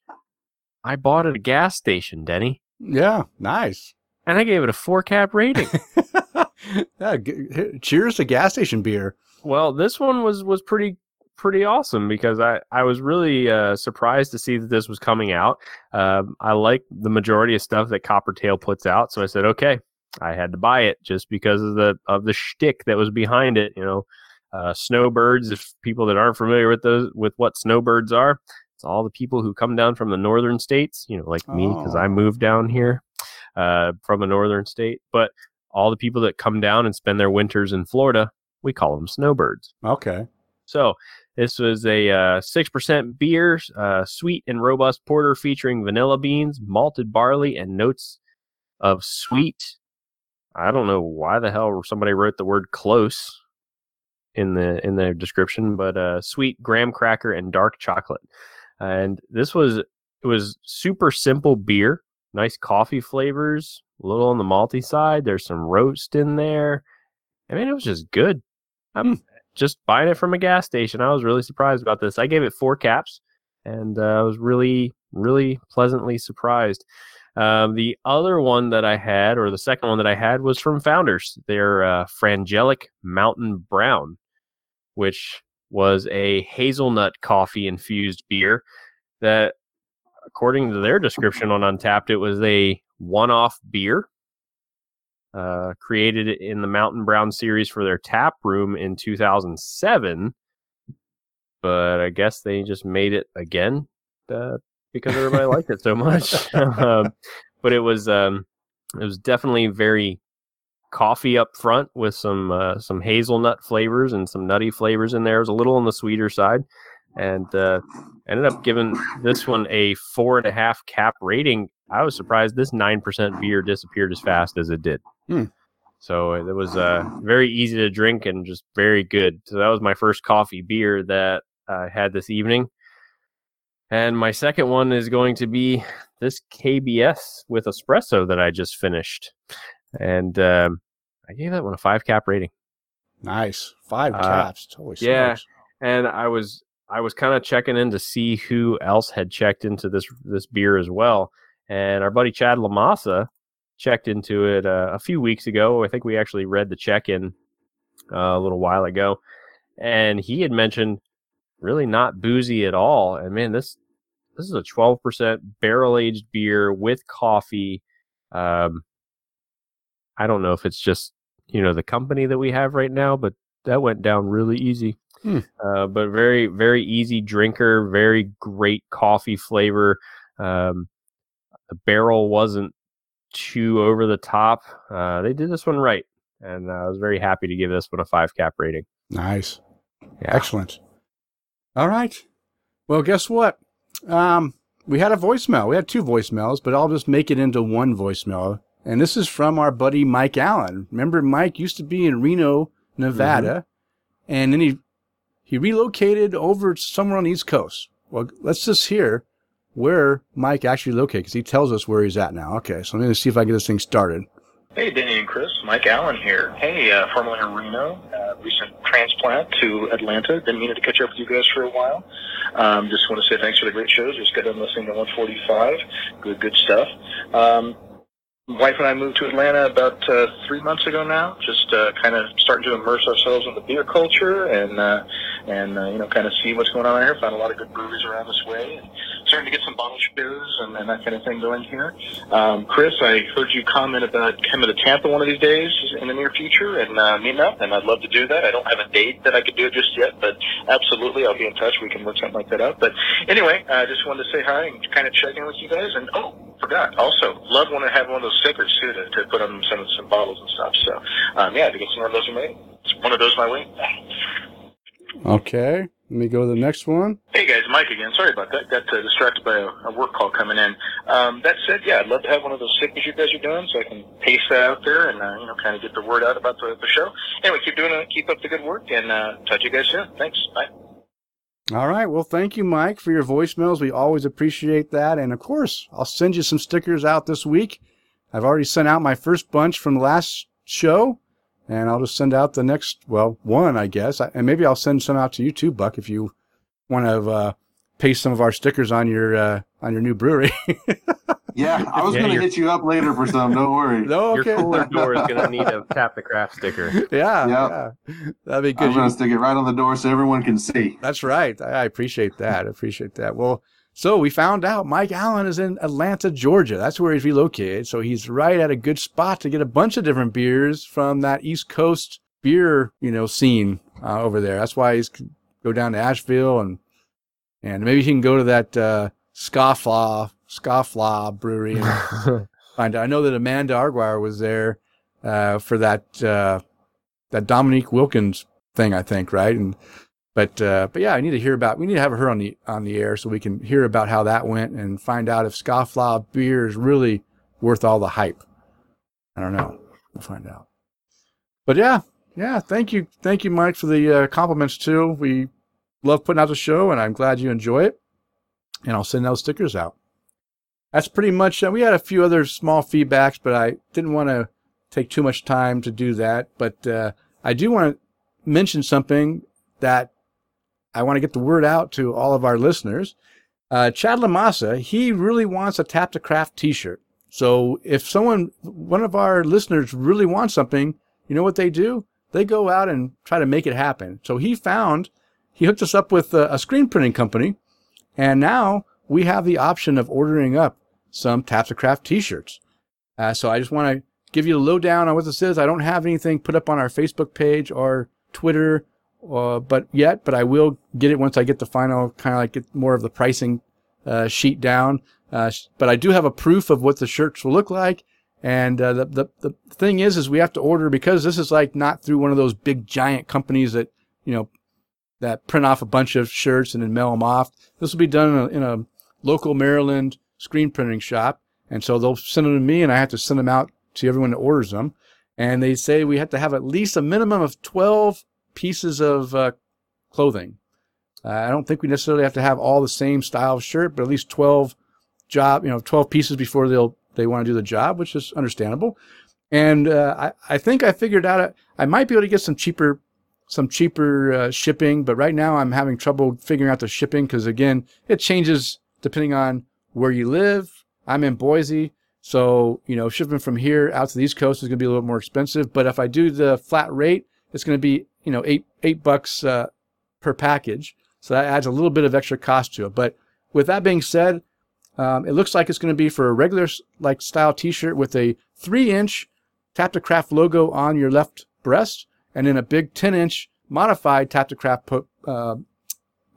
I bought at a gas station, Denny. Yeah, nice. And I gave it a four cap rating. yeah, g- cheers to gas station beer. Well, this one was was pretty pretty awesome because I I was really uh, surprised to see that this was coming out. Um, I like the majority of stuff that Coppertail puts out, so I said okay. I had to buy it just because of the of the shtick that was behind it. You know, uh, snowbirds. If people that aren't familiar with those with what snowbirds are, it's all the people who come down from the northern states. You know, like oh. me because I moved down here uh, from a northern state. But all the people that come down and spend their winters in Florida we call them snowbirds. Okay. So This was a uh, six percent beer, uh, sweet and robust porter featuring vanilla beans, malted barley, and notes of sweet. I don't know why the hell somebody wrote the word close in the in the description, but uh, sweet graham cracker and dark chocolate. And this was it was super simple beer, nice coffee flavors, a little on the malty side. There's some roast in there. I mean, it was just good. I'm hmm. just buying it from a gas station. I was really surprised about this. I gave it four caps, and uh, I was really, really pleasantly surprised. Um, the other one that I had, or the second one that I had, was from Founders. Their uh, Frangelic Mountain Brown, which was a hazelnut coffee infused beer that, according to their description on Untappd, it was a one off beer uh, created in the Mountain Brown series for their tap room in 2007. But I guess they just made it again uh, because everybody liked it so much. um, but it was um, it was definitely very coffee up front with some uh, some hazelnut flavors and some nutty flavors in there. It was a little on the sweeter side, and uh, ended up giving this one a four and a half cap rating. I was surprised this nine percent beer disappeared as fast as it did. Hmm. So it was uh, very easy to drink and just very good. So that was my first coffee beer that I had this evening. And my second one is going to be this KBS with espresso that I just finished. And um, I gave that one a five cap rating. Nice. Five uh, caps. Totally yeah. And I was I was kind of checking in to see who else had checked into this this beer as well. And our buddy Chad Lamassa checked into it uh, a few weeks ago. I think we actually read the check in uh, a little while ago, and he had mentioned really not boozy at all. And man, this this is a 12% barrel aged beer with coffee. Um, I don't know if it's just you know the company that we have right now, but that went down really easy. Hmm. Uh, but very very easy drinker, very great coffee flavor. Um, the barrel wasn't too over the top. Uh, they did this one right, and I was very happy to give this one a five cap rating. Nice, yeah. excellent. All right. Well, guess what? Um, we had a voicemail. We had two voicemails, but I'll just make it into one voicemail. And this is from our buddy Mike Allen. Remember, Mike used to be in Reno, Nevada, mm-hmm. and then he he relocated over somewhere on the East Coast. Well, let's just hear where Mike actually located because he tells us where he's at now. Okay, so I'm going to see if I get this thing started. Hey, Danny and Chris. Mike Allen here. Hey, uh, formerly in Reno, uh, recent transplant to Atlanta. Been meaning to catch up with you guys for a while. Um, just want to say thanks for the great shows. Just got done listening to 145. Good, good stuff. Um, wife and I moved to Atlanta about uh, three months ago now. Just uh, kind of starting to immerse ourselves in the beer culture and uh, and uh, you know kind of see what's going on here. Found a lot of good breweries around this way. And starting to get some bottle shows and, and that kind of thing going here. Um, Chris, I heard you comment about coming to Tampa one of these days in the near future and uh, meeting up, and I'd love to do that. I don't have a date that I could do it just yet, but absolutely, I'll be in touch. We can work something like that out. But anyway, I just wanted to say hi and kind of check in with you guys. And oh, forgot. Also, love when I have one of those stickers too to, to put on some some bottles and stuff. So um, yeah, to get some of those my one of those my way. Okay. Let me go to the next one. Hey guys, Mike again. Sorry about that. Got uh, distracted by a, a, work call coming in. Um, that said, yeah, I'd love to have one of those stickers you guys are doing, so I can paste that out there and uh, you know kind of get the word out about the, the show. Anyway, keep doing it. Keep up the good work, and uh, talk to you guys soon. Thanks. Bye. All right. Well, thank you, Mike, for your voicemails. We always appreciate that. And of course, I'll send you some stickers out this week. I've already sent out my first bunch from the last show, and I'll just send out the next, well, one, I guess. And maybe I'll send some out to you too, Buck, if you want to uh, paste some of our stickers on your uh, on your new brewery. yeah, I was yeah, going to hit you up later for some. Don't worry. No, okay. Your cooler door is going to need a tap the craft sticker. Yeah, yep. yeah, that'd be good. I'm going to stick it right on the door so everyone can see. That's right. I, I appreciate that. I appreciate that. Well. So we found out Mike Allen is in Atlanta, Georgia. That's where he's relocated. So he's right at a good spot to get a bunch of different beers from that East Coast beer, you know, scene uh, over there. That's why he's go down to Asheville and and maybe he can go to that uh, Scofflaw Scofflaw Brewery and find out. I know that Amanda Arguire was there uh, for that uh, that Dominique Wilkins thing, I think, right? And but uh, but yeah, I need to hear about. We need to have her on the on the air so we can hear about how that went and find out if Scofflaw beer is really worth all the hype. I don't know. We'll find out. But yeah, yeah. Thank you, thank you, Mike, for the uh, compliments too. We love putting out the show, and I'm glad you enjoy it. And I'll send those stickers out. That's pretty much. Uh, we had a few other small feedbacks, but I didn't want to take too much time to do that. But uh, I do want to mention something that I want to get the word out to all of our listeners. Uh, Chad Lamassa, he really wants a Tap the Craft t-shirt. So if someone, one of our listeners really wants something, you know what they do? They go out and try to make it happen. So he found, he hooked us up with a, a screen printing company. And now we have the option of ordering up some Tap the Craft t-shirts. Uh, so I just want to give you a lowdown on what this is. I don't have anything put up on our Facebook page or Twitter, uh, but yet, but I will get it once I get the final kind of like get more of the pricing uh, sheet down. Uh, but I do have a proof of what the shirts will look like. And uh, the, the the thing is, is we have to order because this is like not through one of those big giant companies that you know that print off a bunch of shirts and then mail them off. This will be done in a, in a local Maryland screen printing shop, and so they'll send them to me, and I have to send them out to everyone that orders them. And they say we have to have at least a minimum of 12 pieces of uh, clothing. Uh, I don't think we necessarily have to have all the same style of shirt, but at least 12 job, you know, 12 pieces before they'll they want to do the job, which is understandable. And uh, I, I think I figured out I might be able to get some cheaper some cheaper uh, shipping, but right now I'm having trouble figuring out the shipping because again, it changes depending on where you live. I'm in Boise, so, you know, shipping from here out to the East Coast is going to be a little more expensive. But if I do the flat rate, it's going to be, you know, eight, eight bucks uh, per package. So that adds a little bit of extra cost to it. But with that being said, um, it looks like it's going to be for a regular like style t-shirt with a three inch Tap the Craft logo on your left breast and then a big 10 inch modified Tap the Craft uh,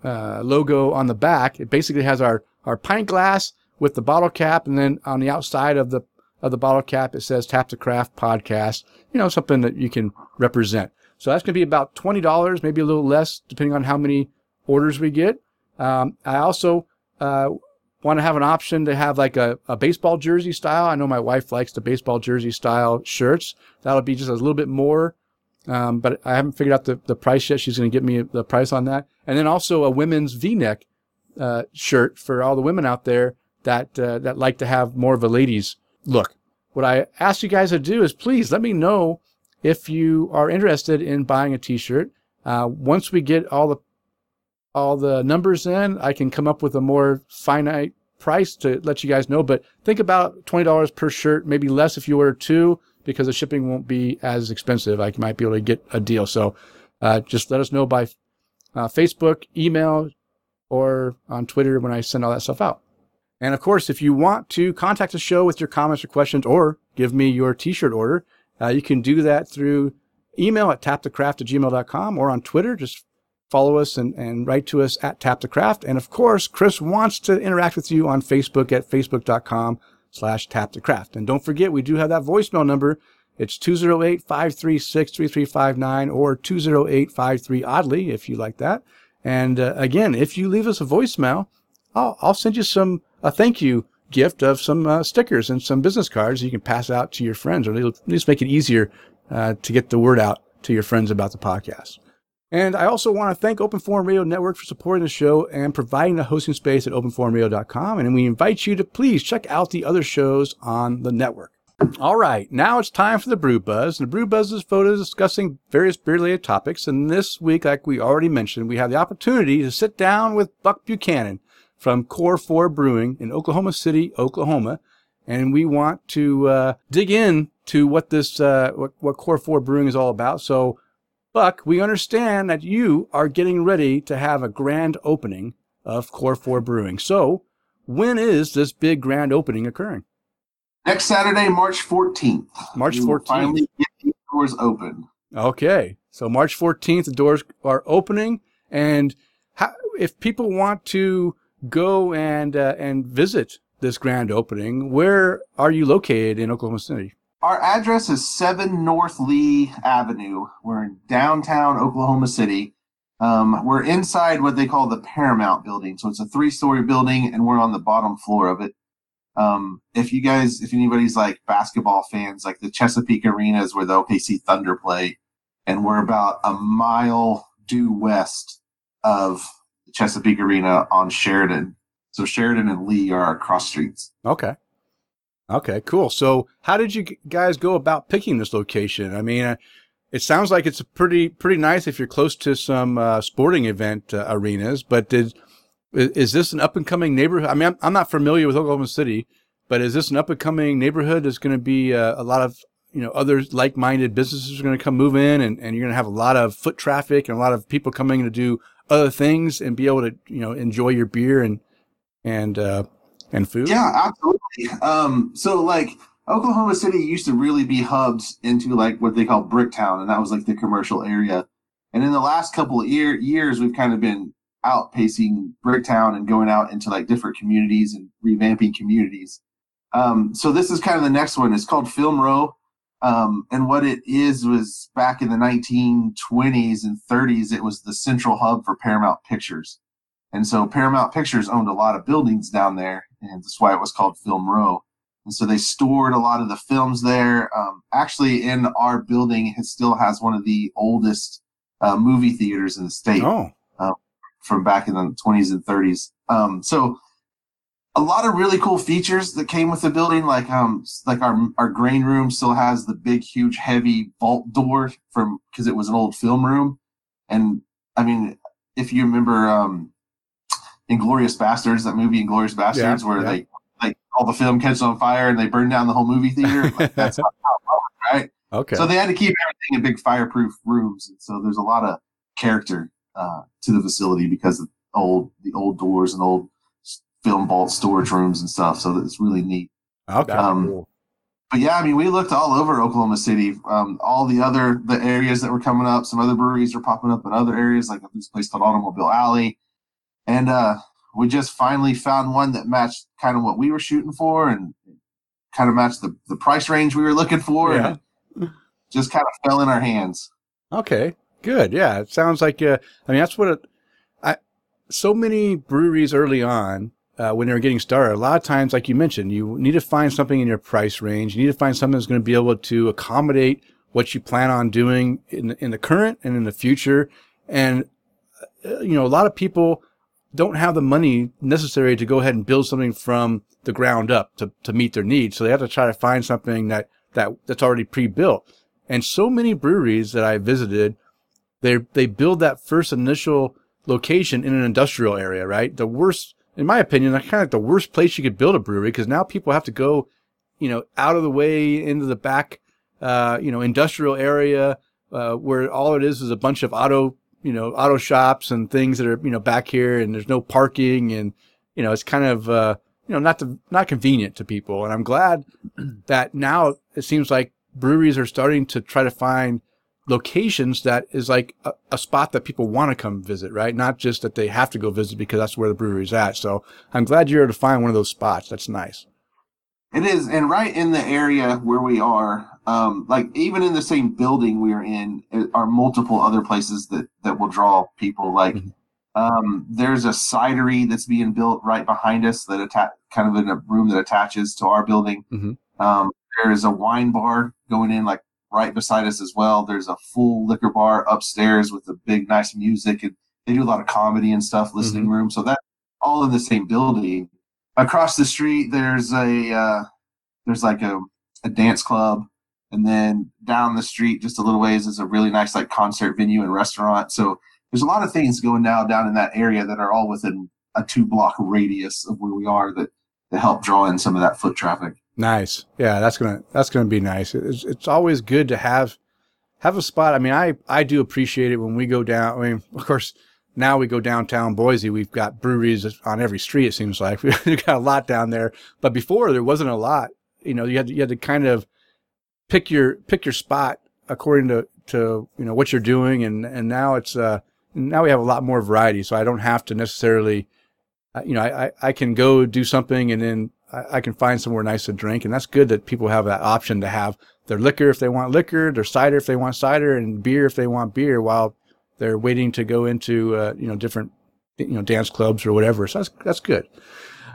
uh, logo on the back. It basically has our, our pint glass with the bottle cap, and then on the outside of the of the bottle cap it says Tap the Craft Podcast. You know, something that you can represent. So that's going to be about twenty dollars, maybe a little less, depending on how many orders we get. Um, I also uh, want to have an option to have like a, a baseball jersey style. I know my wife likes the baseball jersey style shirts. That'll be just a little bit more. Um, but I haven't figured out the, the price yet. She's going to get me the price on that. And then also a women's V-neck uh, shirt for all the women out there that uh, that like to have more of a ladies look. What I ask you guys to do is please let me know if you are interested in buying a T-shirt. Uh, once we get all the all the numbers in, I can come up with a more finite price to let you guys know. But think about twenty dollars per shirt, maybe less if you order two, because the shipping won't be as expensive. I might be able to get a deal. So uh, just let us know by uh, Facebook, email, or on Twitter when I send all that stuff out. And of course, if you want to contact the show with your comments or questions or give me your t-shirt order, uh, you can do that through email at tapthecraft at gmail.com or on Twitter. Just follow us and, and write to us at tapthecraft. And of course, Chris wants to interact with you on Facebook at facebook.com slash tapthecraft. And don't forget, we do have that voicemail number. It's 208-536-3359 or 208-53-ODDLY if you like that. And uh, again, if you leave us a voicemail, I'll, I'll send you some a thank you gift of some uh, stickers and some business cards you can pass out to your friends, or at least make it easier uh, to get the word out to your friends about the podcast. And I also want to thank Open Forum Radio Network for supporting the show and providing the hosting space at openforumradio.com. And we invite you to please check out the other shows on the network. All right, now it's time for the Brew Buzz. And the Brew Buzz is photos discussing various beer-related topics. And this week, like we already mentioned, we have the opportunity to sit down with Buck Buchanan, from Core 4 Brewing in Oklahoma City, Oklahoma. And we want to uh, dig in to what this, uh, what, what Core 4 Brewing is all about. So, Buck, we understand that you are getting ready to have a grand opening of Core 4 Brewing. So, when is this big grand opening occurring? Next Saturday, March 14th. March 14th. Finally get the doors open. Okay. So March 14th, the doors are opening. And how, if people want to go and uh, and visit this grand opening, where are you located in Oklahoma City? Our address is 7 North Lee Avenue. We're in downtown Oklahoma City. Um, we're inside what they call the Paramount building. So it's a three story building and we're on the bottom floor of it. Um, if you guys, if anybody's like basketball fans, like the Chesapeake Arena is where the OKC Thunder play. And we're about a mile due west of Chesapeake Arena on Sheridan. So Sheridan and Lee are cross streets. Okay. Okay, cool. So how did you guys go about picking this location? I mean, uh, it sounds like it's pretty pretty nice if you're close to some uh, sporting event uh, arenas. But did is this an up and coming neighborhood? I mean, I'm, I'm, not familiar with Oklahoma City, but is this an up and coming neighborhood? That's going to be uh, a lot of you know other like minded businesses are going to come move in, and, and you're going to have a lot of foot traffic and a lot of people coming to do other things and be able to you know enjoy your beer and and uh, and food. Yeah, absolutely. Um, so like Oklahoma City used to really be hubs into like what they call Bricktown, and that was like the commercial area. And in the last couple of year, years, we've kind of been outpacing Bricktown and going out into like different communities and revamping communities. Um, so this is kind of the next one. It's called Film Row. Um, and what it is was back in the 1920s and 30s, it was the central hub for Paramount Pictures. And so Paramount Pictures owned a lot of buildings down there, and that's why it was called Film Row and so they stored a lot of the films there. Um, actually, in our building, it still has one of the oldest uh, movie theaters in the state. Oh. Uh, from back in the 20s and 30s. Um, so a lot of really cool features that came with the building, like um, like our our grain room still has the big, huge, heavy vault door from because it was an old film room, and I mean, if you remember um, Inglourious Basterds, that movie Inglourious Basterds, yeah, where yeah. they like all the film catches on fire and they burn down the whole movie theater. Like, that's not how it right? Okay. So they had to keep everything in big fireproof rooms, and so there's a lot of character uh, to the facility because of old the old doors and old film vault storage rooms and stuff. So it's really neat. Okay. Um, cool. But yeah, I mean, we looked all over Oklahoma City. Um, all the other the areas that were coming up. Some other breweries are popping up in other areas, like this place called Automobile Alley. And uh, we just finally found one that matched kind of what we were shooting for and kind of matched the, the price range we were looking for yeah. and just kind of fell in our hands. Okay, good. Yeah, it sounds like, uh, I mean, that's what it, I, so many breweries early on, uh, when were getting started, a lot of times, like you mentioned, you need to find something in your price range. You need to find something that's going to be able to accommodate what you plan on doing in, in the current and in the future. And, uh, you know, a lot of people, don't have the money necessary to go ahead and build something from the ground up to, to meet their needs. So they have to try to find something that, that that's already pre-built. And so many breweries that I visited, they they build that first initial location in an industrial area, right? The worst, in my opinion, kind of like the worst place you could build a brewery because now people have to go, you know, out of the way into the back, uh, you know, industrial area uh, where all it is is a bunch of auto you know, auto shops and things that are, you know, back here and there's no parking and, you know, it's kind of, uh, you know, not to, not convenient to people. And I'm glad that now it seems like breweries are starting to try to find locations that is like a, a spot that people want to come visit, right? Not just that they have to go visit because that's where the brewery's at. So I'm glad you're able to find one of those spots. That's nice. It is, and right in the area where we are, um, like even in the same building we are in, are multiple other places that that will draw people. Like, mm-hmm. um, there's a cidery that's being built right behind us that attach kind of in a room that attaches to our building. Mm-hmm. Um, there is a wine bar going in like right beside us as well. There's a full liquor bar upstairs with a big nice music, and they do a lot of comedy and stuff, listening mm-hmm. room. So that all in the same building across the street there's a uh, there's like a, a dance club and then down the street just a little ways is a really nice like concert venue and restaurant so there's a lot of things going now down in that area that are all within a two block radius of where we are that that help draw in some of that foot traffic nice yeah that's gonna that's gonna be nice it's, it's always good to have have a spot i mean i i do appreciate it when we go down i mean of course now we go downtown Boise, we've got breweries on every street. It seems like we've got a lot down there, but before there wasn't a lot. You know, you had to, you had to kind of pick your pick your spot according to to you know what you're doing, and and now it's uh now we have a lot more variety. So I don't have to necessarily, uh, you know, I I can go do something and then I, I can find somewhere nice to drink, and that's good that people have that option to have their liquor if they want liquor, their cider if they want cider, and beer if they want beer, while they're waiting to go into uh, you know different you know dance clubs or whatever. So that's that's good.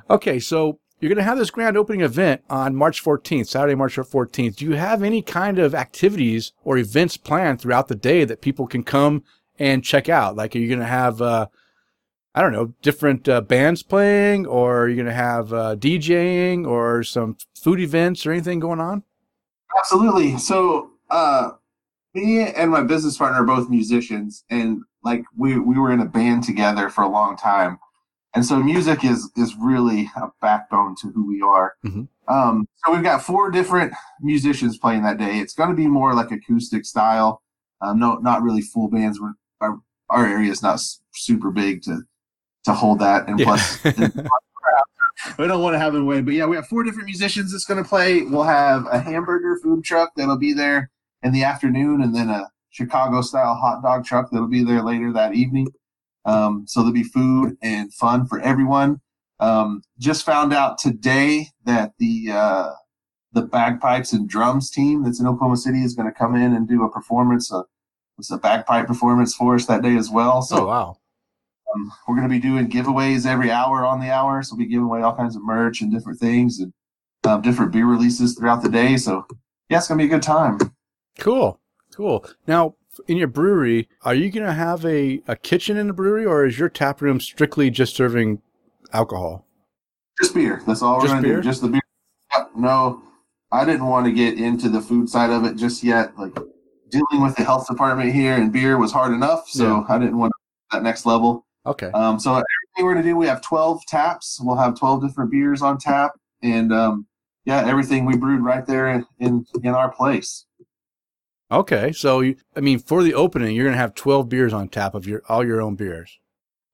Okay, so you're going to have this grand opening event on March 14th, Saturday, March 14th. Do you have any kind of activities or events planned throughout the day that people can come and check out? Like, are you going to have, uh, I don't know, different uh, bands playing, or you're you going to have uh, DJing or some food events or anything going on? Absolutely. So, uh, me and my business partner are both musicians, and like we we were in a band together for a long time and so music is is really a backbone to who we are. Mm-hmm. Um, so we've got four different musicians playing that day. It's going to be more like acoustic style. Um, no, not really full bands. We're, our our area is not super big to to hold that, and yeah. plus. we don't want to have it away, but yeah, we have four different musicians that's going to play. We'll have a hamburger food truck that'll be there in the afternoon, and then a Chicago style hot dog truck that'll be there later that evening. Um, so there'll be food and fun for everyone. Um, just found out today that the uh, the bagpipes and drums team that's in Oklahoma City is going to come in and do a performance. Uh, it's a bagpipe performance for us that day as well. So oh, wow. Um, we're going to be doing giveaways every hour on the hour. So we'll be giving away all kinds of merch and different things and um, different beer releases throughout the day. So yeah, it's going to be a good time. Cool. Cool. Now, in your brewery, are you going to have a, a kitchen in the brewery or is your tap room strictly just serving alcohol? Just beer. That's all we're going to do. Just the beer. No, I didn't want to get into the food side of it just yet. Like dealing with the health department here and beer was hard enough. So yeah. I didn't want that next level. Okay. Um, so everything we're going to do, we have 12 taps. We'll have 12 different beers on tap. And um, yeah, everything we brewed right there in, in, in our place. Okay, so you, I mean, for the opening, you're gonna have 12 beers on tap of your all your own beers.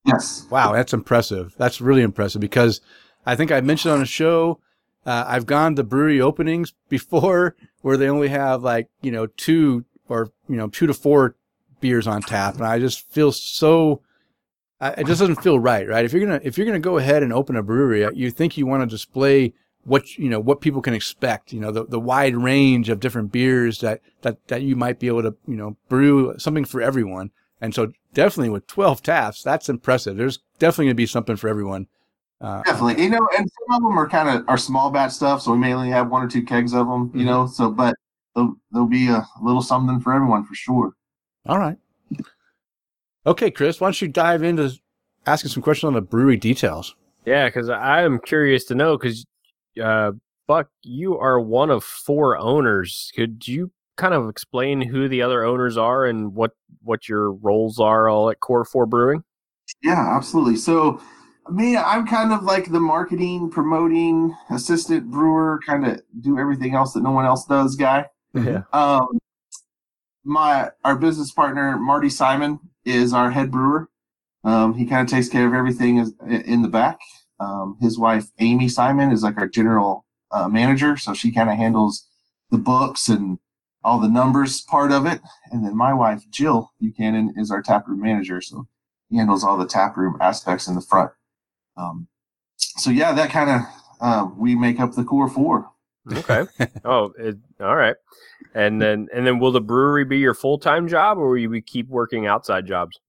Yes. Wow, that's impressive. That's really impressive because I think I mentioned on a show uh, I've gone to brewery openings before where they only have like you know two or you know two to four beers on tap, and I just feel so. It just doesn't feel right, right? If you're gonna if you're gonna go ahead and open a brewery, you think you want to display what you know what people can expect you know the, the wide range of different beers that that that you might be able to you know brew something for everyone. And so definitely with 12 taps that's impressive. There's definitely going to be something for everyone uh, definitely. You know and some of them are kind of are small batch stuff so we may only have one or two kegs of them you mm-hmm. know? So but there'll, there'll be a little something for everyone for sure. All right okay chris why don't you dive into asking some questions on the brewery details yeah, because I am curious to know because uh, Buck, you are one of four owners. Could you kind of explain who the other owners are and what what your roles are all at Core Four Brewing? Yeah, absolutely. So, me, I'm kind of like the marketing, promoting, assistant brewer, kind of do everything else that no one else does, guy. Yeah. Um, my our business partner Marty Simon is our head brewer. Um, he kind of takes care of everything in the back. Um, his wife, Amy Simon, is like our general uh, manager. So she kind of handles the books and all the numbers part of it. And then my wife, Jill Buchanan, is our taproom manager. So he handles all the taproom aspects in the front. Um, so yeah, that kind of, uh, we make up the core four. Okay. oh, it, all right. And then, and then will the brewery be your full-time job or will you keep working outside jobs?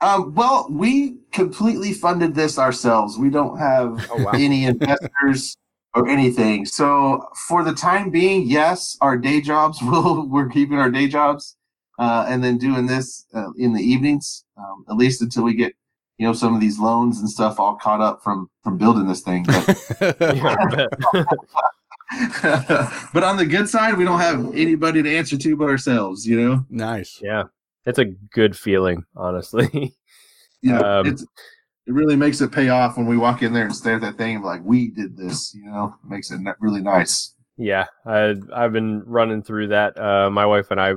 Um, well, we completely funded this ourselves. We don't have oh, wow. any investors or anything. So for the time being, yes, our day jobs will we're keeping our day jobs, uh, and then doing this uh, in the evenings, um, at least until we get you know some of these loans and stuff all caught up from from building this thing. But, but on the good side, we don't have anybody to answer to but ourselves. You know. Nice. Yeah. It's a good feeling, honestly. yeah, um, it really makes it pay off when we walk in there and stare at that thing like, we did this. You know, it makes it really nice. Yeah, I, I've been running through that. Uh, my wife and I,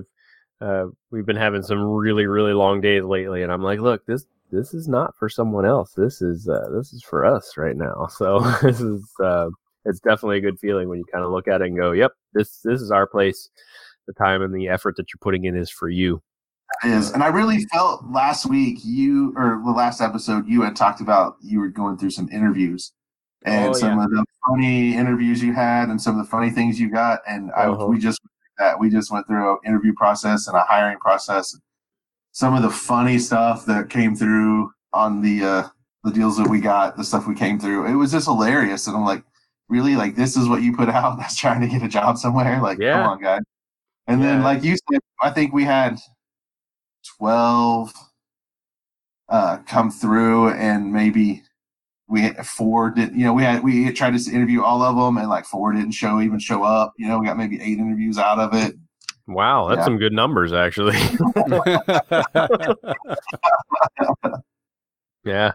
uh, we've been having some really, really long days lately, and I'm like, look, this this is not for someone else. This is uh, this is for us right now. So this is uh, it's definitely a good feeling when you kind of look at it and go, yep, this this is our place. The time and the effort that you're putting in is for you is. And I really felt last week you or the last episode you had talked about you were going through some interviews and oh, some yeah. of the funny interviews you had and some of the funny things you got. And uh-huh. I we just that we just went through an interview process and a hiring process. some of the funny stuff that came through on the uh, the deals that we got, the stuff we came through. It was just hilarious, and I'm like, really, like this is what you put out? That's trying to get a job somewhere. Like, yeah. come on, guys. And yeah. then, like you said, I think we had twelve uh, come through, and maybe we had four did you know we had we tried to interview all of them and like four didn't show even show up you know we got maybe eight interviews out of it wow that's yeah. some good numbers actually yeah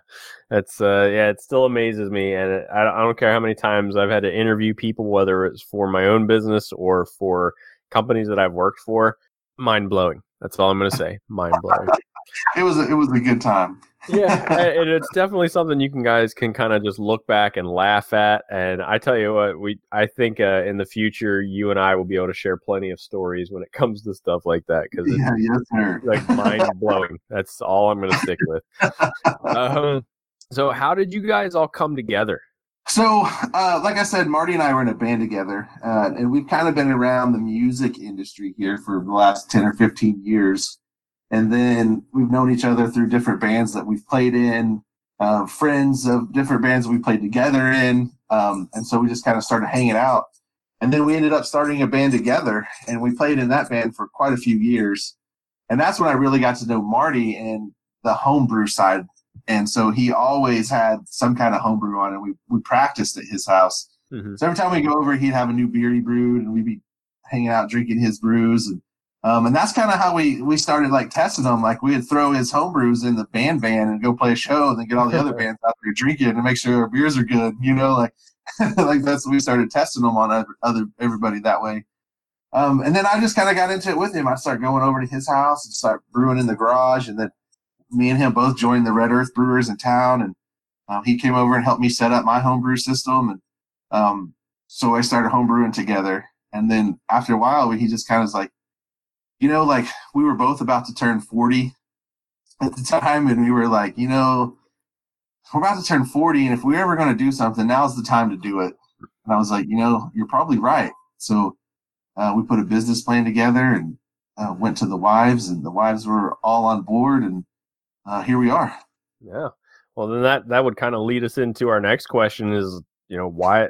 that's uh yeah it still amazes me and I, I don't care how many times i've had to interview people whether it's for my own business or for companies that i've worked for mind blowing that's all i'm gonna say mind blowing it was a, it was a good time yeah, and it's definitely something you can guys can kind of just look back and laugh at. And I tell you what, we I think uh, in the future you and I will be able to share plenty of stories when it comes to stuff like that because it's yeah, yes, sir. like mind blowing. That's all I'm going to stick with. Um, so, how did you guys all come together? So, uh, like I said, Marty and I were in a band together, uh, and we've kind of been around the music industry here for the last ten or fifteen years. And then we've known each other through different bands that we've played in, uh, friends of different bands we played together in. Um, and so we just kind of started hanging out. And then we ended up starting a band together and we played in that band for quite a few years. And that's when I really got to know Marty and the homebrew side. And so he always had some kind of homebrew on and we, we practiced at his house. Mm-hmm. So every time we go over, he'd have a new beer he brewed and we'd be hanging out drinking his brews. And um, and that's kind of how we we started like testing them. Like we would throw his homebrews in the band van and go play a show, and then get all the other bands out there drinking and make sure our beers are good. You know, like like that's we started testing them on other, other everybody that way. Um, and then I just kind of got into it with him. I started going over to his house and start brewing in the garage, and then me and him both joined the Red Earth Brewers in town, and um, he came over and helped me set up my homebrew system, and um, so I started homebrewing together. And then after a while, he just kind of was like, you know, like we were both about to turn 40 at the time, and we were like, you know, we're about to turn 40, and if we're ever going to do something, now's the time to do it. And I was like, you know, you're probably right. So uh, we put a business plan together and uh, went to the wives, and the wives were all on board, and uh, here we are. Yeah. Well, then that that would kind of lead us into our next question: is you know why?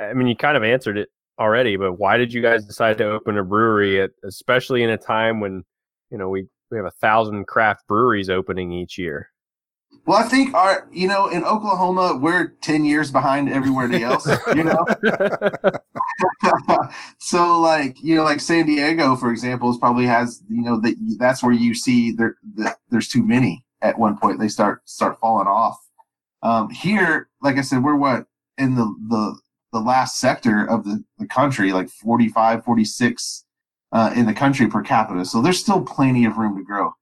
I mean, you kind of answered it already, but why did you guys decide to open a brewery, at, especially in a time when you know we we have a thousand craft breweries opening each year? Well, I think our, you know, in Oklahoma, we're 10 years behind everywhere else, you know? so like, you know, like San Diego, for example, is probably has, you know, that that's where you see there, the, there's too many at one point. They start, start falling off. Um, here, like I said, we're what in the, the, the last sector of the, the country, like 45, 46 uh, in the country per capita. So there's still plenty of room to grow.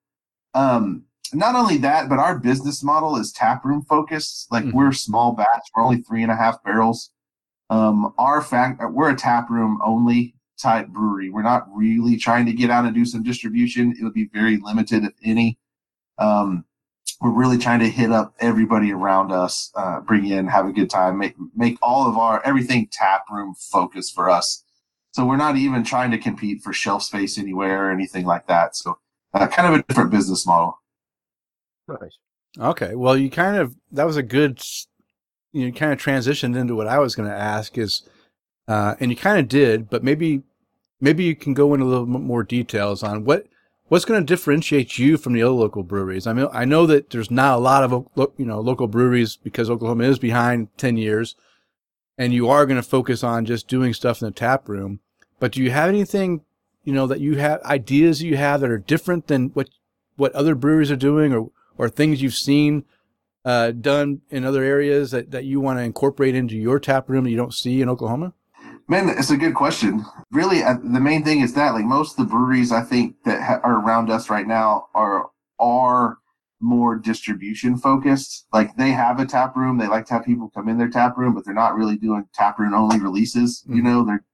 Um, not only that, but our business model is tap room focused. Like mm-hmm. we're small batch, we're only three and a half barrels. Um, our fact, we're a tap room only type brewery. We're not really trying to get out and do some distribution. It'll be very limited, if any. Um, we're really trying to hit up everybody around us, uh, bring in, have a good time, make make all of our everything tap room focus for us. So we're not even trying to compete for shelf space anywhere or anything like that. So uh, kind of a different business model. Nice. Okay. Well, you kind of that was a good you kind of transitioned into what I was going to ask is, uh, and you kind of did, but maybe maybe you can go into a little more details on what what's going to differentiate you from the other local breweries? I mean, I know that there's not a lot of you know local breweries because Oklahoma is behind ten years, and you are going to focus on just doing stuff in the tap room. But do you have anything you know that you have ideas you have that are different than what what other breweries are doing, or or things you've seen uh, done in other areas that, that you want to incorporate into your tap room that you don't see in Oklahoma? Man, it's a good question. Really, uh, the main thing is that like most of the breweries I think that ha- are around us right now are are more distribution focused. Like they have a tap room, they like to have people come in their tap room, but they're not really doing tap room only releases. Mm-hmm. You know, they're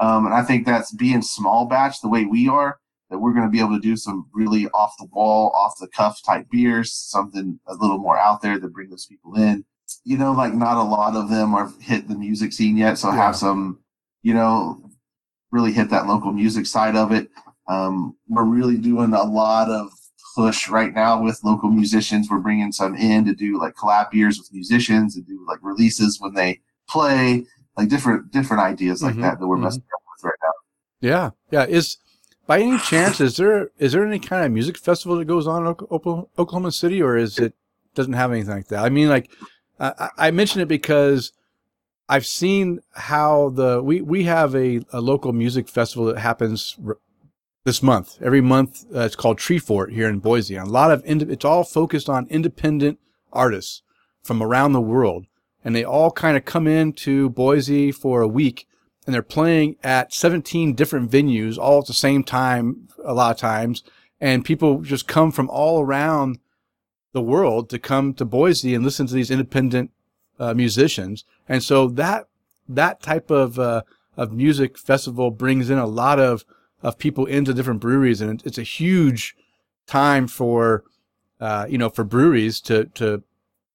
um, and I think that's being small batch the way we are. That we're going to be able to do some really off the wall, off the cuff type beers, something a little more out there to bring those people in. You know, like not a lot of them are hit the music scene yet, so yeah. have some you know, really hit that local music side of it. Um, we're really doing a lot of push right now with local musicians. We're bringing some in to do like collab years with musicians and do like releases when they play, like different different ideas like mm-hmm, that that we're mm-hmm. messing up with right now. Yeah, yeah. Is by any chance is there is there any kind of music festival that goes on in Oklahoma City, or is it doesn't have anything like that? I mean, like I, I mention it because I've seen how the we we have a, a local music festival that happens this month. Every month, uh, it's called Treefort here in Boise. And a lot of ind- it's all focused on independent artists from around the world, and they all kind of come into Boise for a week, and they're playing at 17 different venues all at the same time. A lot of times, and people just come from all around the world to come to Boise and listen to these independent uh, musicians. And so that that type of uh, of music festival brings in a lot of of people into different breweries, and it's a huge time for uh, you know for breweries to to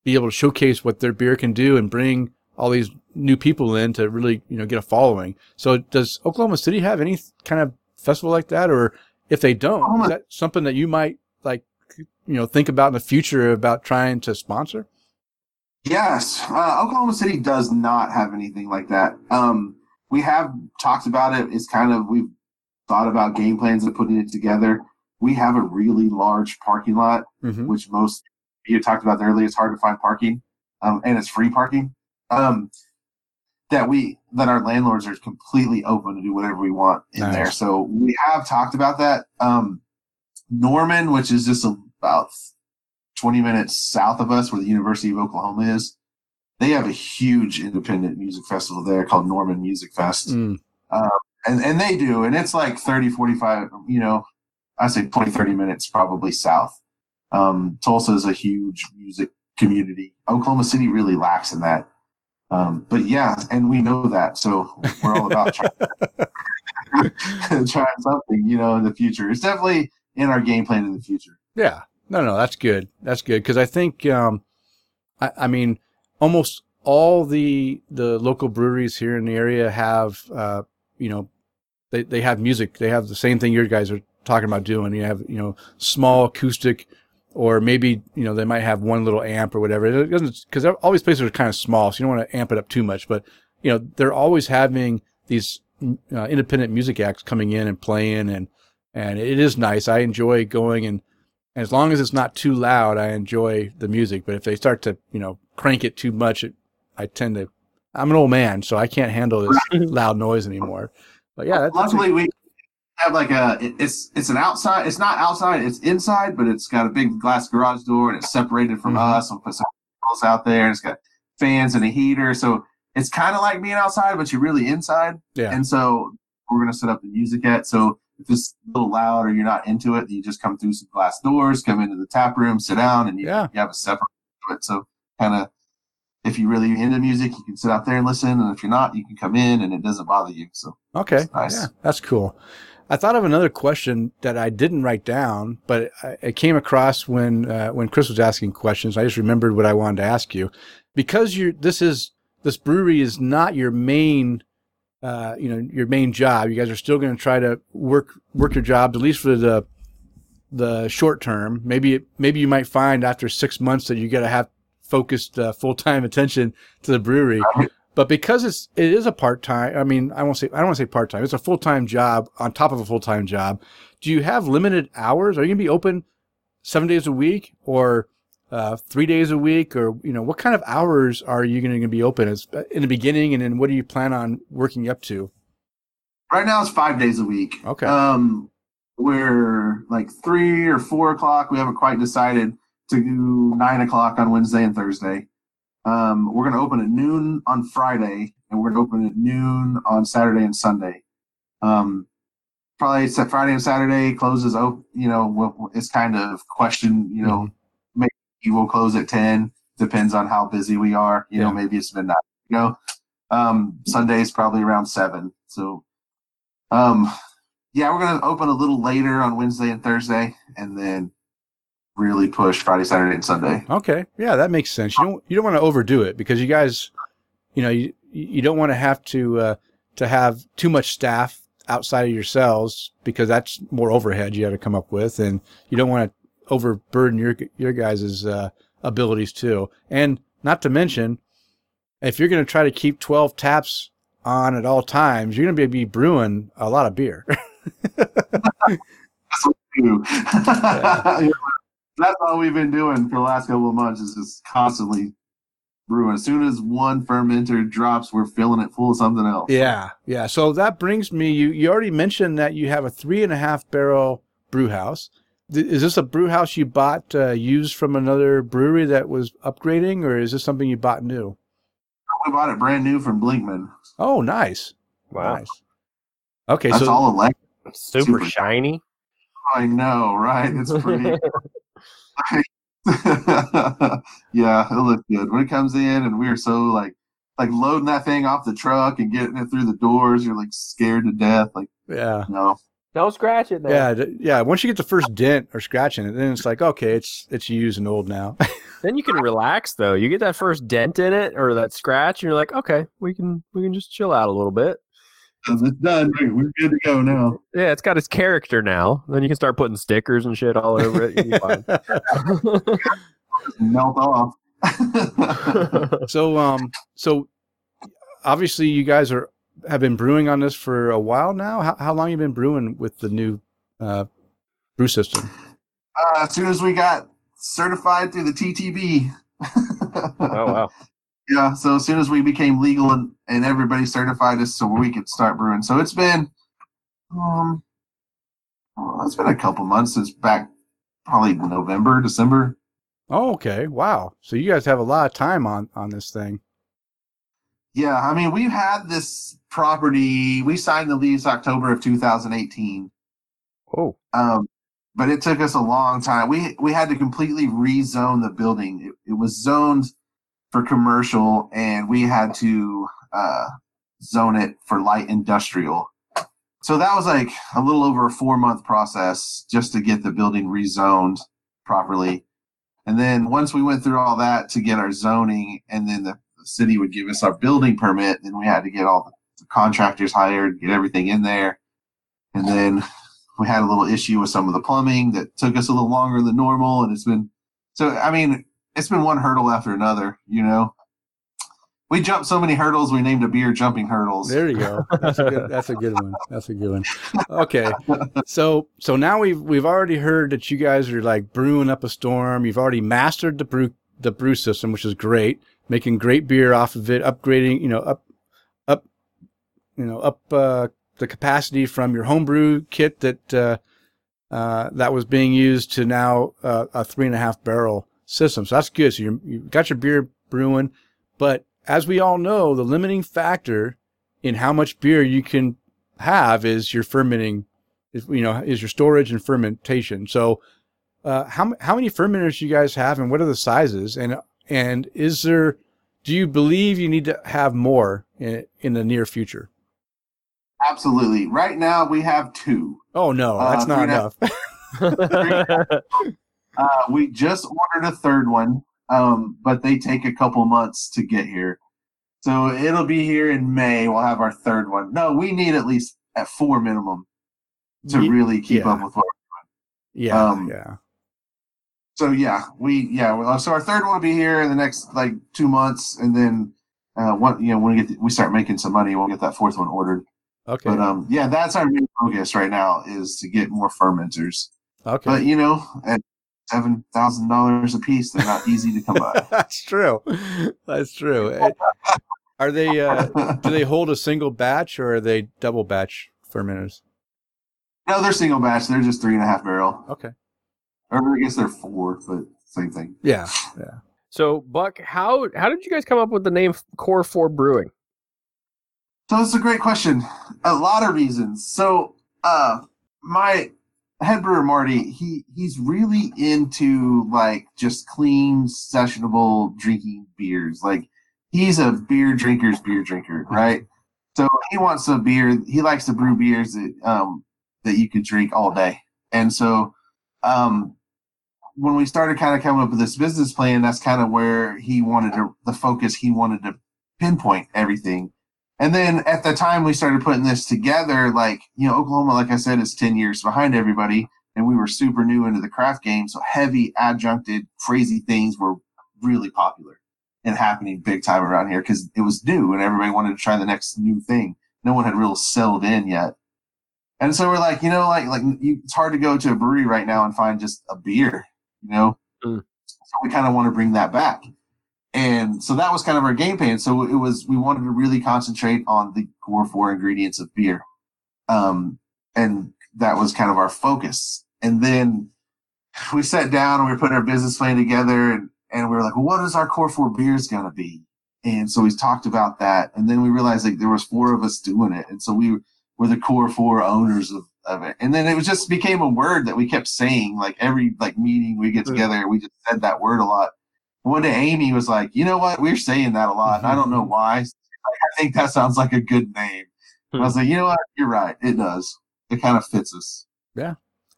be able to showcase what their beer can do and bring all these new people in to really you know get a following. So does Oklahoma City have any kind of festival like that, or if they don't, is that something that you might like you know think about in the future about trying to sponsor? Yes, uh, Oklahoma City does not have anything like that. Um, we have talked about it. It's kind of we've thought about game plans and putting it together. We have a really large parking lot, mm-hmm. which most you talked about earlier. It's hard to find parking, um, and it's free parking. Um, that we that our landlords are completely open to do whatever we want in nice. there. So we have talked about that. Um, Norman, which is just about 20 minutes south of us, where the University of Oklahoma is, they have a huge independent music festival there called Norman Music Fest. Mm. Um, and and they do and it's like 30 45 you know i say 20 30 minutes probably south. Um, tulsa is a huge music community. Oklahoma city really lacks in that. Um, but yeah and we know that so we're all about trying, trying something you know in the future. It's definitely in our game plan in the future. Yeah no no that's good that's good because i think um, I, I mean almost all the the local breweries here in the area have uh, you know they, they have music. They have the same thing your guys are talking about doing. You have, you know, small acoustic, or maybe, you know, they might have one little amp or whatever. It doesn't, cause all these places are kind of small. So you don't want to amp it up too much, but, you know, they're always having these uh, independent music acts coming in and playing and, and it is nice. I enjoy going and as long as it's not too loud, I enjoy the music. But if they start to, you know, crank it too much, it, I tend to, I'm an old man, so I can't handle this loud noise anymore. But yeah, that's, luckily we have like a it's it's an outside. It's not outside. It's inside, but it's got a big glass garage door and it's separated from mm-hmm. us. And put some walls out there, and it's got fans and a heater. So it's kind of like being outside, but you're really inside. Yeah. And so we're gonna set up the music at. So if it's a little loud or you're not into it, you just come through some glass doors, come into the tap room, sit down, and you, yeah. you have a separate. So kind of if you're really into music, you can sit out there and listen. And if you're not, you can come in and it doesn't bother you. So okay, nice. Yeah, that's cool. I thought of another question that I didn't write down, but it came across when uh, when Chris was asking questions. I just remembered what I wanted to ask you because you this is this brewery is not your main uh, you know your main job. You guys are still going to try to work work your jobs at least for the the short term. Maybe maybe you might find after six months that you got to have focused uh, full time attention to the brewery. But because it's it is a part time, I mean, I won't say I don't want to say part time. It's a full time job on top of a full time job. Do you have limited hours? Are you gonna be open seven days a week or uh, three days a week, or you know, what kind of hours are you going to be open as in the beginning, and then what do you plan on working up to? Right now, it's five days a week. Okay. Um, we're like three or four o'clock. We haven't quite decided to do nine o'clock on Wednesday and Thursday. Um, we're going to open at noon on Friday, and we're going to open at noon on Saturday and Sunday. Um, probably Friday and Saturday closes open. You know, it's kind of question. You know, mm-hmm. we'll close at ten. Depends on how busy we are. You yeah. know, maybe it's midnight. You know, um, Sunday's probably around seven. So, um, yeah, we're going to open a little later on Wednesday and Thursday, and then really push Friday, Saturday, and Sunday. Okay, yeah, that makes sense. You don't you don't want to overdo it because you guys, you know, you you don't want to have to uh, to have too much staff outside of yourselves because that's more overhead you got to come up with, and you don't want to overburden your your guys' uh, abilities too. And not to mention, if you're going to try to keep 12 taps on at all times, you're going to be brewing a lot of beer. That's all we've been doing for the last couple of months is just constantly brewing. As soon as one fermenter drops, we're filling it full of something else. Yeah, yeah. So that brings me. You you already mentioned that you have a three and a half barrel brew house. Is this a brew house you bought uh, used from another brewery that was upgrading, or is this something you bought new? We bought it brand new from Blichmann. Oh, nice. Wow. Nice. Okay, That's so all electric. Super, Super. shiny. I know, right? It's pretty. yeah, it looks good when it comes in, and we are so like, like loading that thing off the truck and getting it through the doors. You're like scared to death. Like, yeah, no, Don't scratch it there. yeah, yeah. Once you get the first dent or scratch in it, then it's like okay, it's it's used and old now. Then you can relax though. You get that first dent in it or that scratch, and you're like, okay, we can we can just chill out a little bit. it's done. We're good to go now. Yeah, it's got its character now. Then you can start putting stickers and shit all over it. You'll fine. Melt off. so um, so obviously you guys are have been brewing on this for a while now. How how long you been brewing with the new uh, brew system? uh, as soon as we got certified through the TTB. oh wow. Yeah, so as soon as we became legal and, and everybody certified us so we could start brewing. So it's been um well, it's been a couple months since back probably November, December. Oh, okay. Wow. So you guys have a lot of time on on this thing. Yeah, I mean we've had this property we signed the lease October of 2018. Oh. Um but it took us a long time. We we had to completely rezone the building. It, it was zoned for commercial, and we had to uh, zone it for light industrial. So that was like a little over a four month process just to get the building rezoned properly. And then once we went through all that to get our zoning, and then the, the city would give us our building permit, then we had to get all the, the contractors hired, get everything in there, and then we had a little issue with some of the plumbing that took us a little longer than normal and it's been so i mean it's been one hurdle after another you know we jumped so many hurdles we named a beer jumping hurdles There you go. That's a good. That's a good one. That's a good one. Okay. So so now we've we've already heard that you guys are like brewing up a storm. You've already mastered the brew the brew system, which is great. Making great beer off of it, upgrading. You know up up you know up uh, the capacity from your homebrew kit that uh, uh, that was being used to now uh, a three and a half barrel system. So that's good. So you you got your beer brewing, but as we all know, the limiting factor in how much beer you can have is your fermenting, you know, is your storage and fermentation. So, uh, how how many fermenters do you guys have, and what are the sizes? And and is there, do you believe you need to have more in, in the near future? absolutely right now we have two Oh no, that's Uh, not three and a- enough. uh, we just ordered a third one um, but they take a couple months to get here so it'll be here in may we'll have our third one no we need at least at four minimum to really keep yeah. up with what yeah, um, yeah. So yeah, we yeah. well, So our third one will be here in the next like two months, and then uh, one you know when we get the, we start making some money, we'll get that fourth one ordered. Okay, But um, yeah, that's our main focus right now is to get more fermenters. okay. But you know, at seven thousand dollars a piece, they're not easy to come by. that's true. That's true. Are they? Uh, do they hold a single batch or are they double batch fermenters? no, they're single batch. They're just three and a half barrel, Okay. Or I guess they're four, but same thing. Yeah. Yeah. so Buck, how how did you guys come up with the name Core Four Brewing? So it's a great question. A lot of reasons. So uh my head brewer Marty, he he's really into like just clean, sessionable drinking beers. Like he's a beer drinker's beer drinker, right? So he wants a beer. He likes to brew beers that um that you could drink all day. And so um when we started kind of coming up with this business plan, that's kind of where he wanted to the focus he wanted to pinpoint everything. And then at the time we started putting this together, like, you know, Oklahoma, like I said, is 10 years behind everybody. and we were super new into the craft game. So heavy adjuncted, crazy things were really popular and happening big time around here because it was new and everybody wanted to try the next new thing. No one had real settled in yet. And so we're like, you know, like, like you, it's hard to go to a brewery right now and find just a beer, you know? Mm. So we kind of want to bring that back. And so that was kind of our game plan. So it was, we wanted to really concentrate on the core four ingredients of beer. Um, and that was kind of our focus. And then we sat down and we put our business plan together and, and we were like, well, what is our core four beers going to be? And so we talked about that. And then we realized like there was four of us doing it. And so we were the core four owners of, of it. And then it was just became a word that we kept saying, like every like meeting we get mm. together, we just said that word a lot. One day Amy was like, you know what? We're saying that a lot. And I don't know mm-hmm. why. Like, I think that sounds like a good name. I hmm. was like, you know what? You're right. It does. It kind of fits us. Yeah.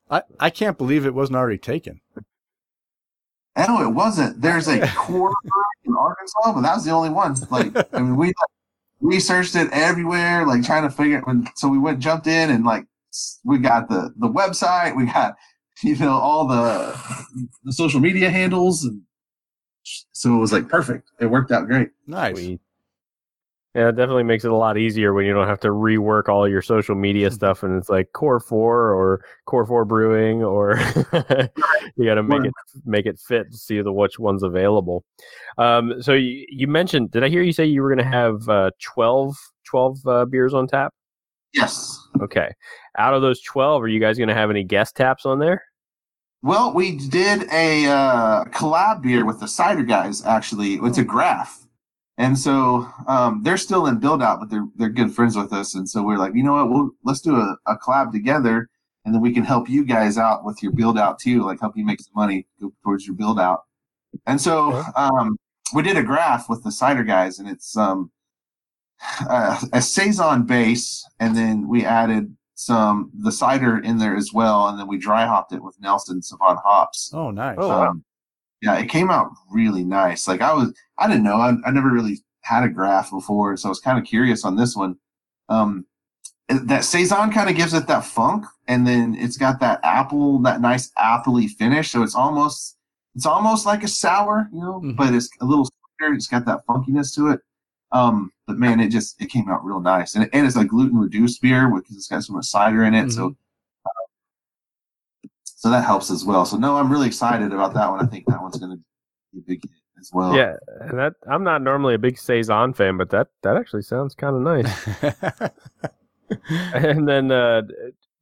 I, I can't believe it wasn't already taken. No, it wasn't. There's a core in Arkansas, but that was the only one. Like, I mean, we like, researched it everywhere, like trying to figure it. When so we went, jumped in, and like we got the the website, we got you know all the the social media handles, and so it was like perfect. It worked out great. Nice. Sweet. Yeah, it definitely makes it a lot easier when you don't have to rework all your social media mm-hmm. stuff and it's like core four or core four brewing or you got to make it make it fit to see the which one's available. Um, so you, you mentioned, did I hear you say you were going to have uh, 12, 12 uh, beers on tap? Yes. Okay. Out of those 12, are you guys going to have any guest taps on there? Well, we did a uh, collab beer with the cider guys, actually. It's a graf and so um, they're still in build out, but they're they're good friends with us. And so we're like, you know what? Well, let's do a, a collab together, and then we can help you guys out with your build out too, like help you make some money towards your build out. And so um, we did a graf with the cider guys, and it's um, a, a saison base, and then we added some the cider in there as well, and then we dry hopped it with Nelson Sauvin hops. Oh, nice. Um, yeah, it came out really nice. Like I was, I didn't know, I, I never really had a graf before, so I was kind of curious on this one. Um, that saison kind of gives it that funk, and then it's got that apple, that nice appley finish. So it's almost, it's almost like a sour, you know, mm-hmm. but it's a little sweeter. It's got that funkiness to it. Um, but man, it just it came out real nice, and, and it's a gluten reduced beer because it's got so much cider in it. Mm-hmm. So so that helps as well. So no, I'm really excited about that one. I think that one's going to be a big hit as well. Yeah, that I'm not normally a big saison fan, but that that actually sounds kind of nice. and then, uh,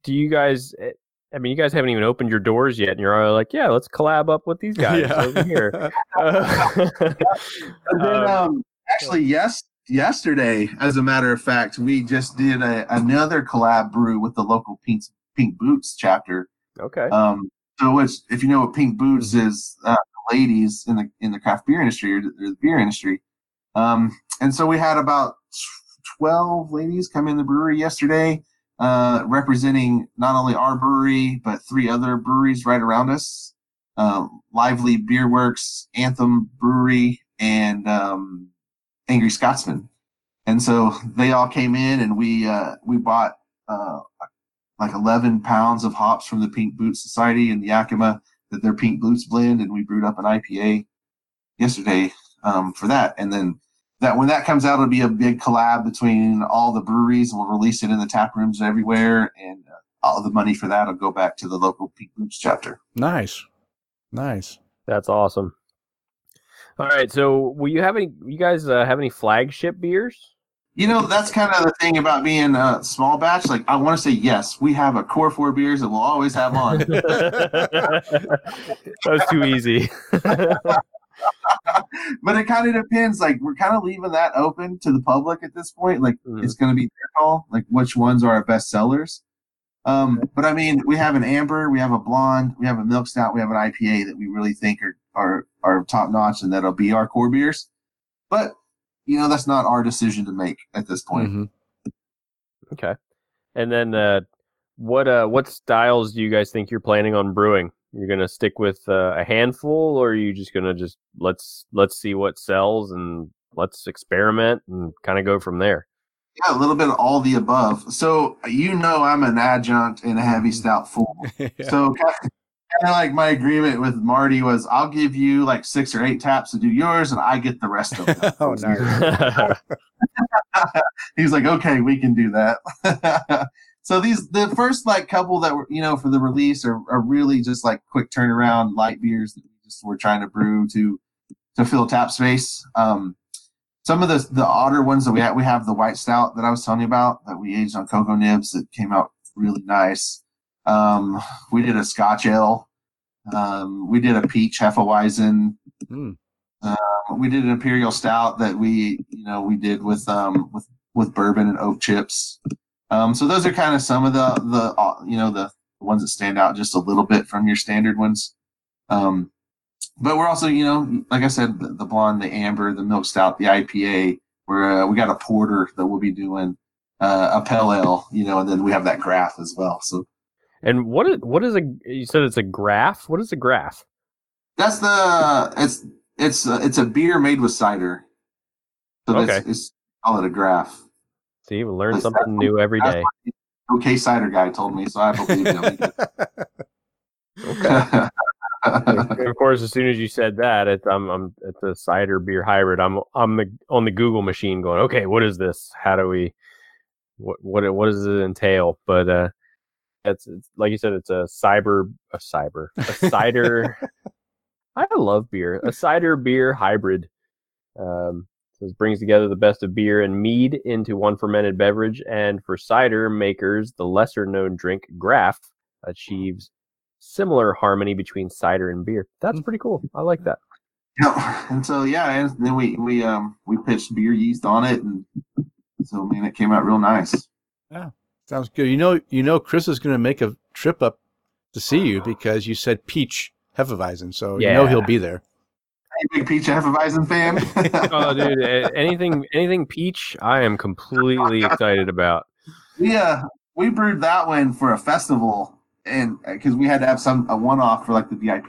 do you guys? Eh, I mean, you guys haven't even opened your doors yet, and you're all like, "Yeah, let's collab up with these guys yeah. over here." and then, um, um, actually, yes, yesterday, as a matter of fact, we just did a, another collab brew with the local Pink Pink Boots chapter Okay. Um, so it's if you know what Pink Boots is, uh, ladies in the in the craft beer industry or the, or the beer industry. Um, and so we had about twelve ladies come in the brewery yesterday, uh, representing not only our brewery but three other breweries right around us: um, Lively Beer Works, Anthem Brewery, and um, Angry Scotsman. And so they all came in, and we uh, we bought uh, like 11 pounds of hops from the Pink Boots Society and Yakima that their Pink Boots blend, and we brewed up an IPA yesterday um, for that. And then that when that comes out, it'll be a big collab between all the breweries, and we'll release it in the tap rooms everywhere. And uh, all the money for that will go back to the local Pink Boots chapter. Nice, nice. That's awesome. All right, so will you have any? You guys uh, have any flagship beers? You know, that's kind of the thing about being a small batch. Like, I want to say yes, we have a core four beers that we'll always have on. that was too easy. but it kind of depends. Like, we're kind of leaving that open to the public at this point. Like, mm. it's going to be their call. Like, which ones are our best sellers? Um, but I mean, we have an amber, we have a blonde, we have a milk stout, we have an IPA that we really think are are are top notch, and that'll be our core beers. But you know that's not our decision to make at this point. Mm-hmm. Okay, and then uh, what uh, what styles do you guys think you're planning on brewing? You're gonna stick with uh, a handful, or are you just gonna just let's let's see what sells and let's experiment and kind of go from there? Yeah, a little bit of all the above. So you know, I'm an adjunct in a heavy mm-hmm. stout fool. yeah. So kind of like my agreement with Marty was, I'll give you like six or eight taps to do yours, and I get the rest of them. oh, nice. He's like, okay, we can do that. so these the first like couple that were you know for the release are, are really just like quick turnaround light beers that we just were trying to brew to to fill tap space. Um, some of the the odder ones that we have, we have the white stout that I was telling you about that we aged on cocoa nibs that came out really nice. Um, we did a Scotch ale. Um, we did a peach Hefeweizen. Mm. Uh, we did an imperial stout that we you know we did with um with with bourbon and oak chips. Um, so those are kind of some of the the uh, you know the ones that stand out just a little bit from your standard ones. Um, but we're also, you know, like I said, the, the blonde, the amber, the milk stout, the IPA. Where uh, we got a porter that we'll be doing, uh, a pale ale, you know, and then we have that graf as well. So, and what is what is a? You said it's a graf. What is a graf? That's the it's it's uh, it's a beer made with cider. So okay. it's, it's call it a graf. See, we learn something new every day. Okay, cider guy told me, so I believe him. okay. of course, as soon as you said that, it's I'm, I'm it's a cider beer hybrid. I'm I'm the, on the Google machine going, okay, what is this? How do we what what what does it entail? But uh, it's, it's like you said, it's a cyber a cyber a cider. I love beer. A cider beer hybrid. Um, this brings together the best of beer and mead into one fermented beverage. And for cider makers, the lesser known drink Graf achieves similar harmony between cider and beer. That's mm. pretty cool. I like that. Yeah, and so yeah, and then we we um we pitched beer yeast on it, and so man, it came out real nice. Yeah, sounds good. You know, you know, Chris is going to make a trip up to see you because you said peach Hefeweizen, so yeah. you know he'll be there. Hey, big peach Hefeweizen fan. oh, dude, anything anything peach, I am completely excited about. Yeah, we brewed that one for a festival and because uh, we had to have some a one off for like the VIP,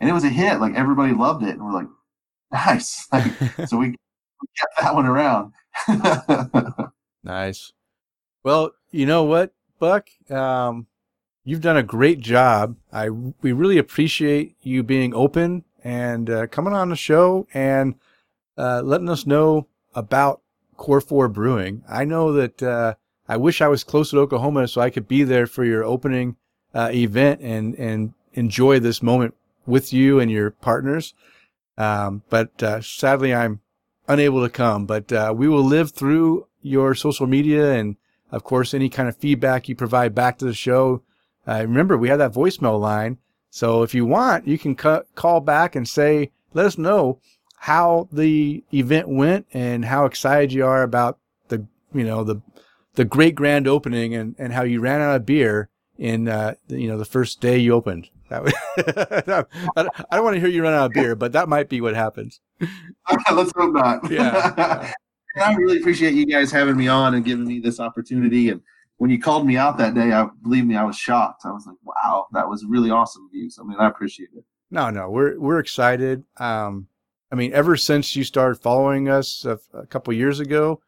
and it was a hit. Like everybody loved it, and we're like, nice. Like, so we, we kept that one around. nice. Well, you know what, Buck, um, you've done a great job. I we really appreciate you being open and uh, coming on the show and uh, letting us know about Core Four Brewing. I know that. Uh, I wish I was close to Oklahoma so I could be there for your opening uh, event and and enjoy this moment with you and your partners. Um, but uh, sadly, I'm unable to come. But uh, we will live through your social media and, of course, any kind of feedback you provide back to the show. Uh, remember, we have that voicemail line. So if you want, you can cu- call back and say, let us know how the event went and how excited you are about the, you know, the, the great grand opening and, and how you ran out of beer in uh, you know the first day you opened. That was, I don't want to hear you run out of beer, but that might be what happens. Let's hope not. Yeah. I really appreciate you guys having me on and giving me this opportunity. And when you called me out that day, I believe me, I was shocked. I was like, "Wow, that was really awesome of you." So I mean, I appreciate it. No, no, we're we're excited. Um, I mean, ever since you started following us a, a couple years ago,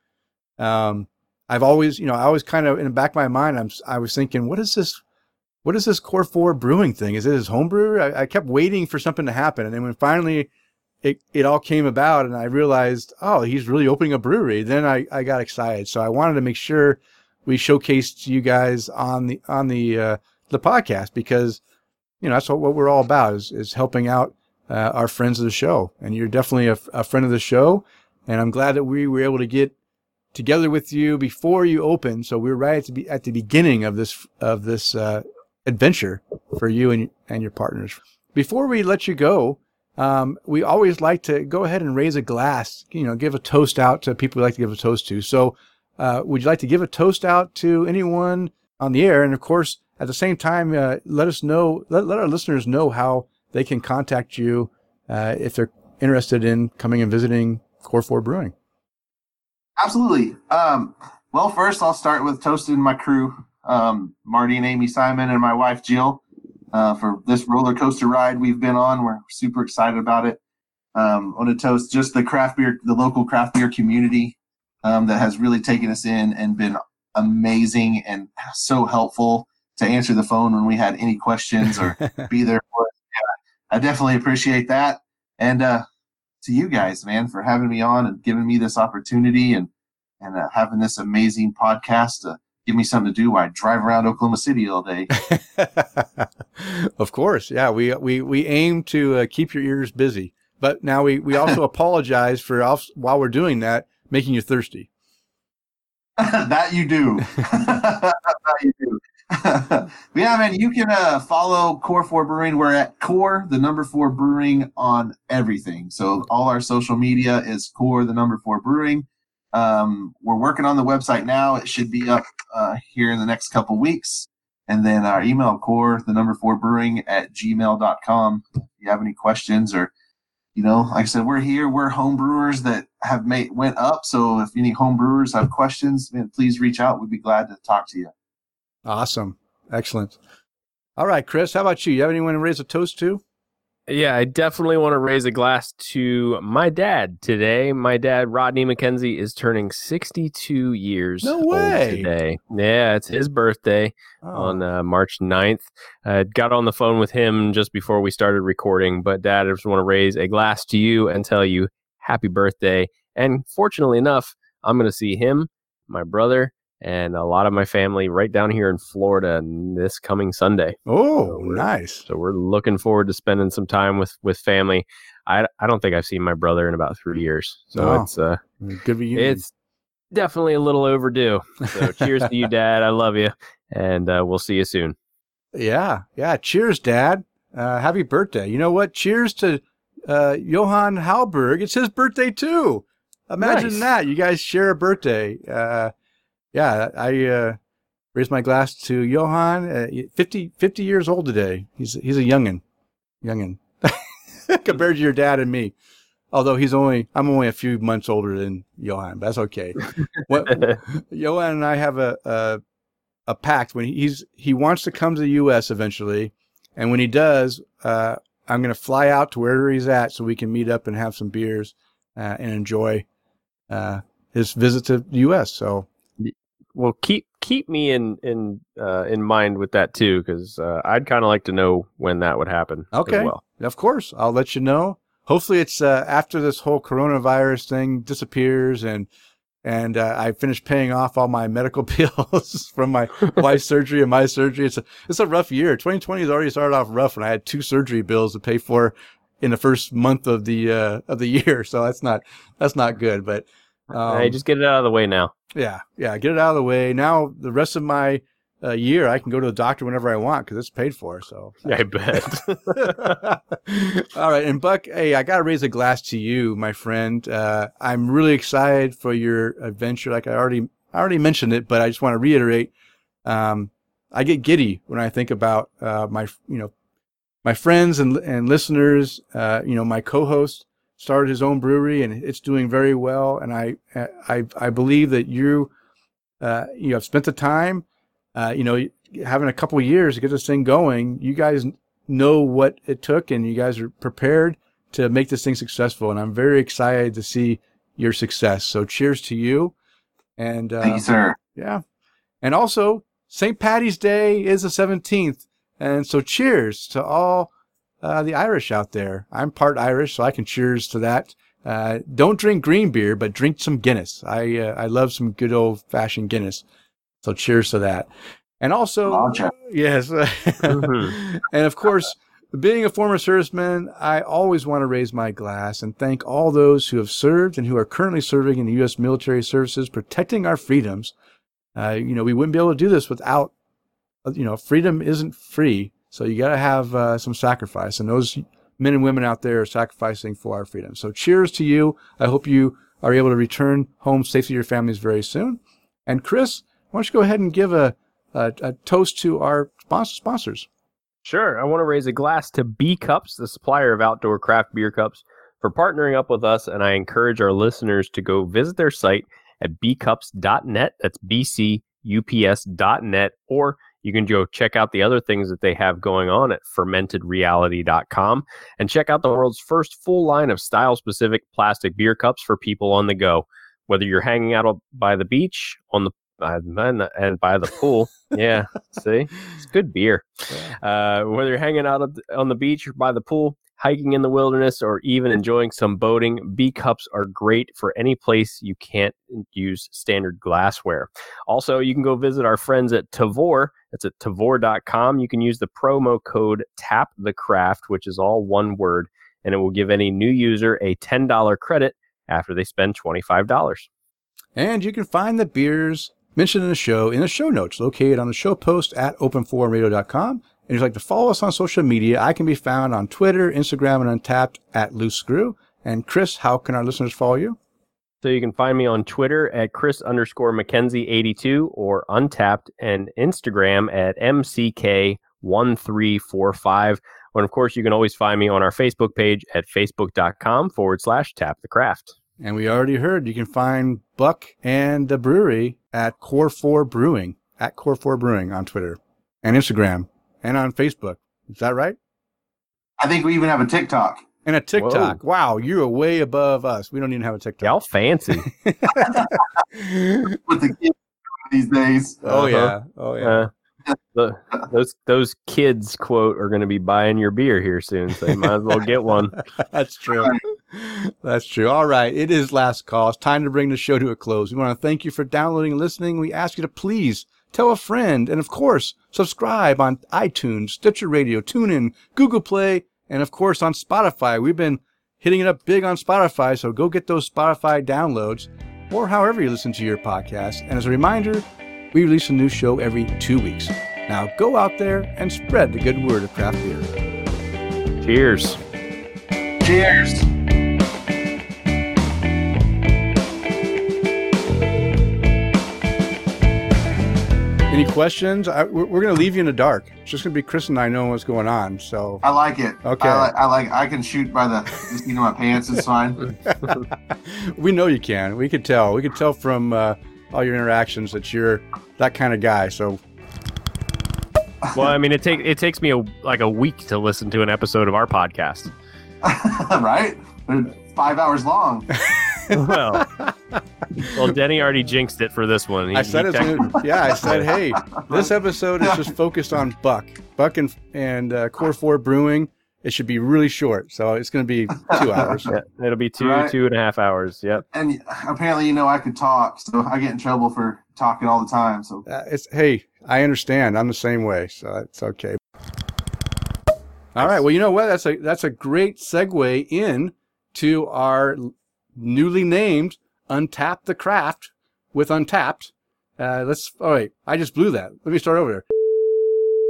um, I've always, you know, I always kind of in the back of my mind, I'm, I was thinking, what is this? What is this Core Four brewing thing? Is it his homebrew? I, I kept waiting for something to happen, and then when finally it, it all came about, and I realized, oh, he's really opening a brewery. Then I, I got excited. So I wanted to make sure we showcased you guys on the on the uh, the podcast because you know that's what, what we're all about is is helping out uh, our friends of the show, and you're definitely a, a friend of the show, and I'm glad that we were able to get together with you before you open. So we're right at the, at the beginning of this of this uh, adventure for you and and your partners. Before we let you go, um, we always like to go ahead and raise a glass. You know, give a toast out to people we like to give a toast to. So, uh, would you like to give a toast out to anyone on the air? And of course, at the same time, uh, let us know, let, let our listeners know how they can contact you uh, if they're interested in coming and visiting Core Four Brewing. Absolutely. Um, well, first I'll start with toasting my crew, um, Marty and Amy Simon, and my wife Jill, uh, for this roller coaster ride we've been on. We're super excited about it. Um, want to toast just the craft beer, the local craft beer community. um, that has really taken us in and been amazing and so helpful to answer the phone when we had any questions or be there for us. Yeah, I definitely appreciate that. And uh, to you guys, man, for having me on and giving me this opportunity and and uh, having this amazing podcast to give me something to do while I drive around Oklahoma City all day. of course, yeah. We we we aim to uh, keep your ears busy, but now we we also apologize for while we're doing that making you thirsty. that you do. that you do. yeah, man, you can uh, follow Core 4 Brewing. We're at Core, the number four brewing on everything. So all our social media is Core, the number four brewing. Um, we're working on the website now. It should be up uh, here in the next couple weeks. And then our email core, the number four brewing at gmail.com. If you have any questions or, you know, like I said, we're here. We're home brewers that have made went up. So if any home brewers have questions, man, please reach out. We'd be glad to talk to you. Awesome. Excellent. All right, Chris, how about you? You have anyone to raise a toast to? Yeah, I definitely want to raise a glass to my dad today. My dad, Rodney McKenzie, is turning 62 years no way. today. Yeah, it's his birthday oh. on uh, March 9th. I got on the phone with him just before we started recording, but dad, I just want to raise a glass to you and tell you happy birthday. And fortunately enough, I'm going to see him, my brother, and a lot of my family right down here in Florida this coming Sunday. Oh, so nice. So we're looking forward to spending some time with with family. I, I don't think I've seen my brother in about three years. So oh, it's uh good reunion. It's definitely a little overdue. So cheers to you, Dad. I love you, and uh, we'll see you soon. Yeah, yeah. Cheers, Dad. Uh, happy birthday. You know what? Cheers to uh, Johan Halberg. It's his birthday too. Imagine nice. that. You guys share a birthday. Uh, yeah, I uh, raise my glass to Johan, uh, 50, 50 years old today. He's he's a youngin, youngin, compared to your dad and me. Although he's only, I'm only a few months older than Johan, but that's okay. what, Johan and I have a, a a pact when he's he wants to come to the U.S. eventually, and when he does, uh, I'm going to fly out to wherever he's at so we can meet up and have some beers uh, and enjoy uh, his visit to the U.S. So well keep keep me in in uh, in mind with that too because uh, I'd kind of like to know when that would happen. Okay, well. of course I'll let you know. Hopefully it's uh, after this whole coronavirus thing disappears and and uh, I finished paying off all my medical bills from my wife's surgery and my surgery. It's a it's a rough year. 2020 has already started off rough, and I had two surgery bills to pay for in the first month of the uh, of the year. So that's not that's not good. But um, hey, just get it out of the way now. Yeah, yeah, get it out of the way. Now the rest of my uh, year, I can go to the doctor whenever I want because it's paid for. So I bet. All right, and Buck, hey, I got to raise a glass to you, my friend. Uh, I'm really excited for your adventure. Like I already, I already mentioned it, but I just want to reiterate. Um, I get giddy when I think about uh, my, you know, my friends and and listeners. Uh, you know, my co-host started his own brewery and it's doing very well. And I, I, I believe that you, uh, you have spent the time, uh, you know, having a couple years to get this thing going. You guys know what it took and you guys are prepared to make this thing successful. And I'm very excited to see your success. So cheers to you. And, uh, thank you, sir. Yeah. And also St. Patty's Day is the 17th. And so cheers to all uh, the Irish out there. I'm part Irish, so I can cheers to that. Uh, don't drink green beer, but drink some Guinness. I uh, I love some good old fashioned Guinness. So cheers to that. And also, yes, mm-hmm. and of course, being a former serviceman, I always want to raise my glass and thank all those who have served and who are currently serving in the U.S. military services, protecting our freedoms. Uh, you know, we wouldn't be able to do this without, you know, freedom isn't free. So you got to have uh, some sacrifice, and those men and women out there are sacrificing for our freedom. So cheers to you. I hope you are able to return home safely to your families very soon. And Chris, why don't you go ahead and give a, a, a toast to our sponsors? Sure. I want to raise a glass to B Cups, the supplier of outdoor craft beer cups, for partnering up with us. And I encourage our listeners to go visit their site at bcups.net. That's bcups.net or you can go check out the other things that they have going on at fermentedreality.com and check out the world's first full line of style specific plastic beer cups for people on the go. Whether you're hanging out by the beach, on the and by the pool, yeah, see, it's good beer. Uh, whether you're hanging out on the beach or by the pool, hiking in the wilderness, or even enjoying some boating, B cups are great for any place you can't use standard glassware. Also, you can go visit our friends at Tavour. It's at Tavour.com. You can use the promo code TAPTheCraft, which is all one word, and it will give any new user a $10 credit after they spend $25. And you can find the beers mentioned in the show in the show notes located on the show post at openforumradio.com and if you'd like to follow us on social media, I can be found on Twitter, Instagram, and Untappd at Loose Screw. And Chris, how can our listeners follow you? So you can find me on Twitter at Chris underscore McKenzie82 or Untappd and Instagram at MCK1345. And of course, you can always find me on our Facebook page at facebook.com forward slash tap the craft. And we already heard you can find Buck and the brewery at Core 4 Brewing, at Core 4 Brewing on Twitter and Instagram and on Facebook. Is that right? I think we even have a TikTok. And a TikTok. Whoa. Wow, you're way above us. We don't even have a TikTok. Y'all fancy. With the kids these days. Oh uh-huh. yeah. Oh yeah. Uh, the, those those kids quote are going to be buying your beer here soon, so you might as well get one. That's true. That's true. All right, it is last call. It's time to bring the show to a close. We want to thank you for downloading and listening. We ask you to please tell a friend, and of course, subscribe on iTunes, Stitcher Radio, TuneIn, Google Play, and of course on Spotify. We've been hitting it up big on Spotify, so go get those Spotify downloads or however you listen to your podcast. And as a reminder, we release a new show every two weeks. Now go out there and spread the good word of craft beer. Cheers. Cheers. Any questions? I, we're, we're going to leave you in the dark. It's just going to be Chris and I knowing what's going on. So I like it. Okay. I like. I, like, I can shoot by the just you know my pants. It's fine. we know you can. We could tell. We could tell from uh, all your interactions that you're that kind of guy. So. Well, I mean, it takes it takes me a, like a week to listen to an episode of our podcast. right? They're five hours long. well, well, Denny already jinxed it for this one. He, I said it's yeah. I said, hey, this episode is just focused on Buck, Buck and and uh, Core Four Brewing. It should be really short, so it's going to be two hours. Yeah, it'll be two right. two and a half hours. Yep. And apparently, you know, I could talk, so I get in trouble for talking all the time. So uh, it's hey, I understand. I'm the same way, so it's okay. All right. Well, you know what? That's a that's a great segue in to our newly named Untap the Craft with Untappd. Uh, let's, oh wait, I just blew that. Let me start over.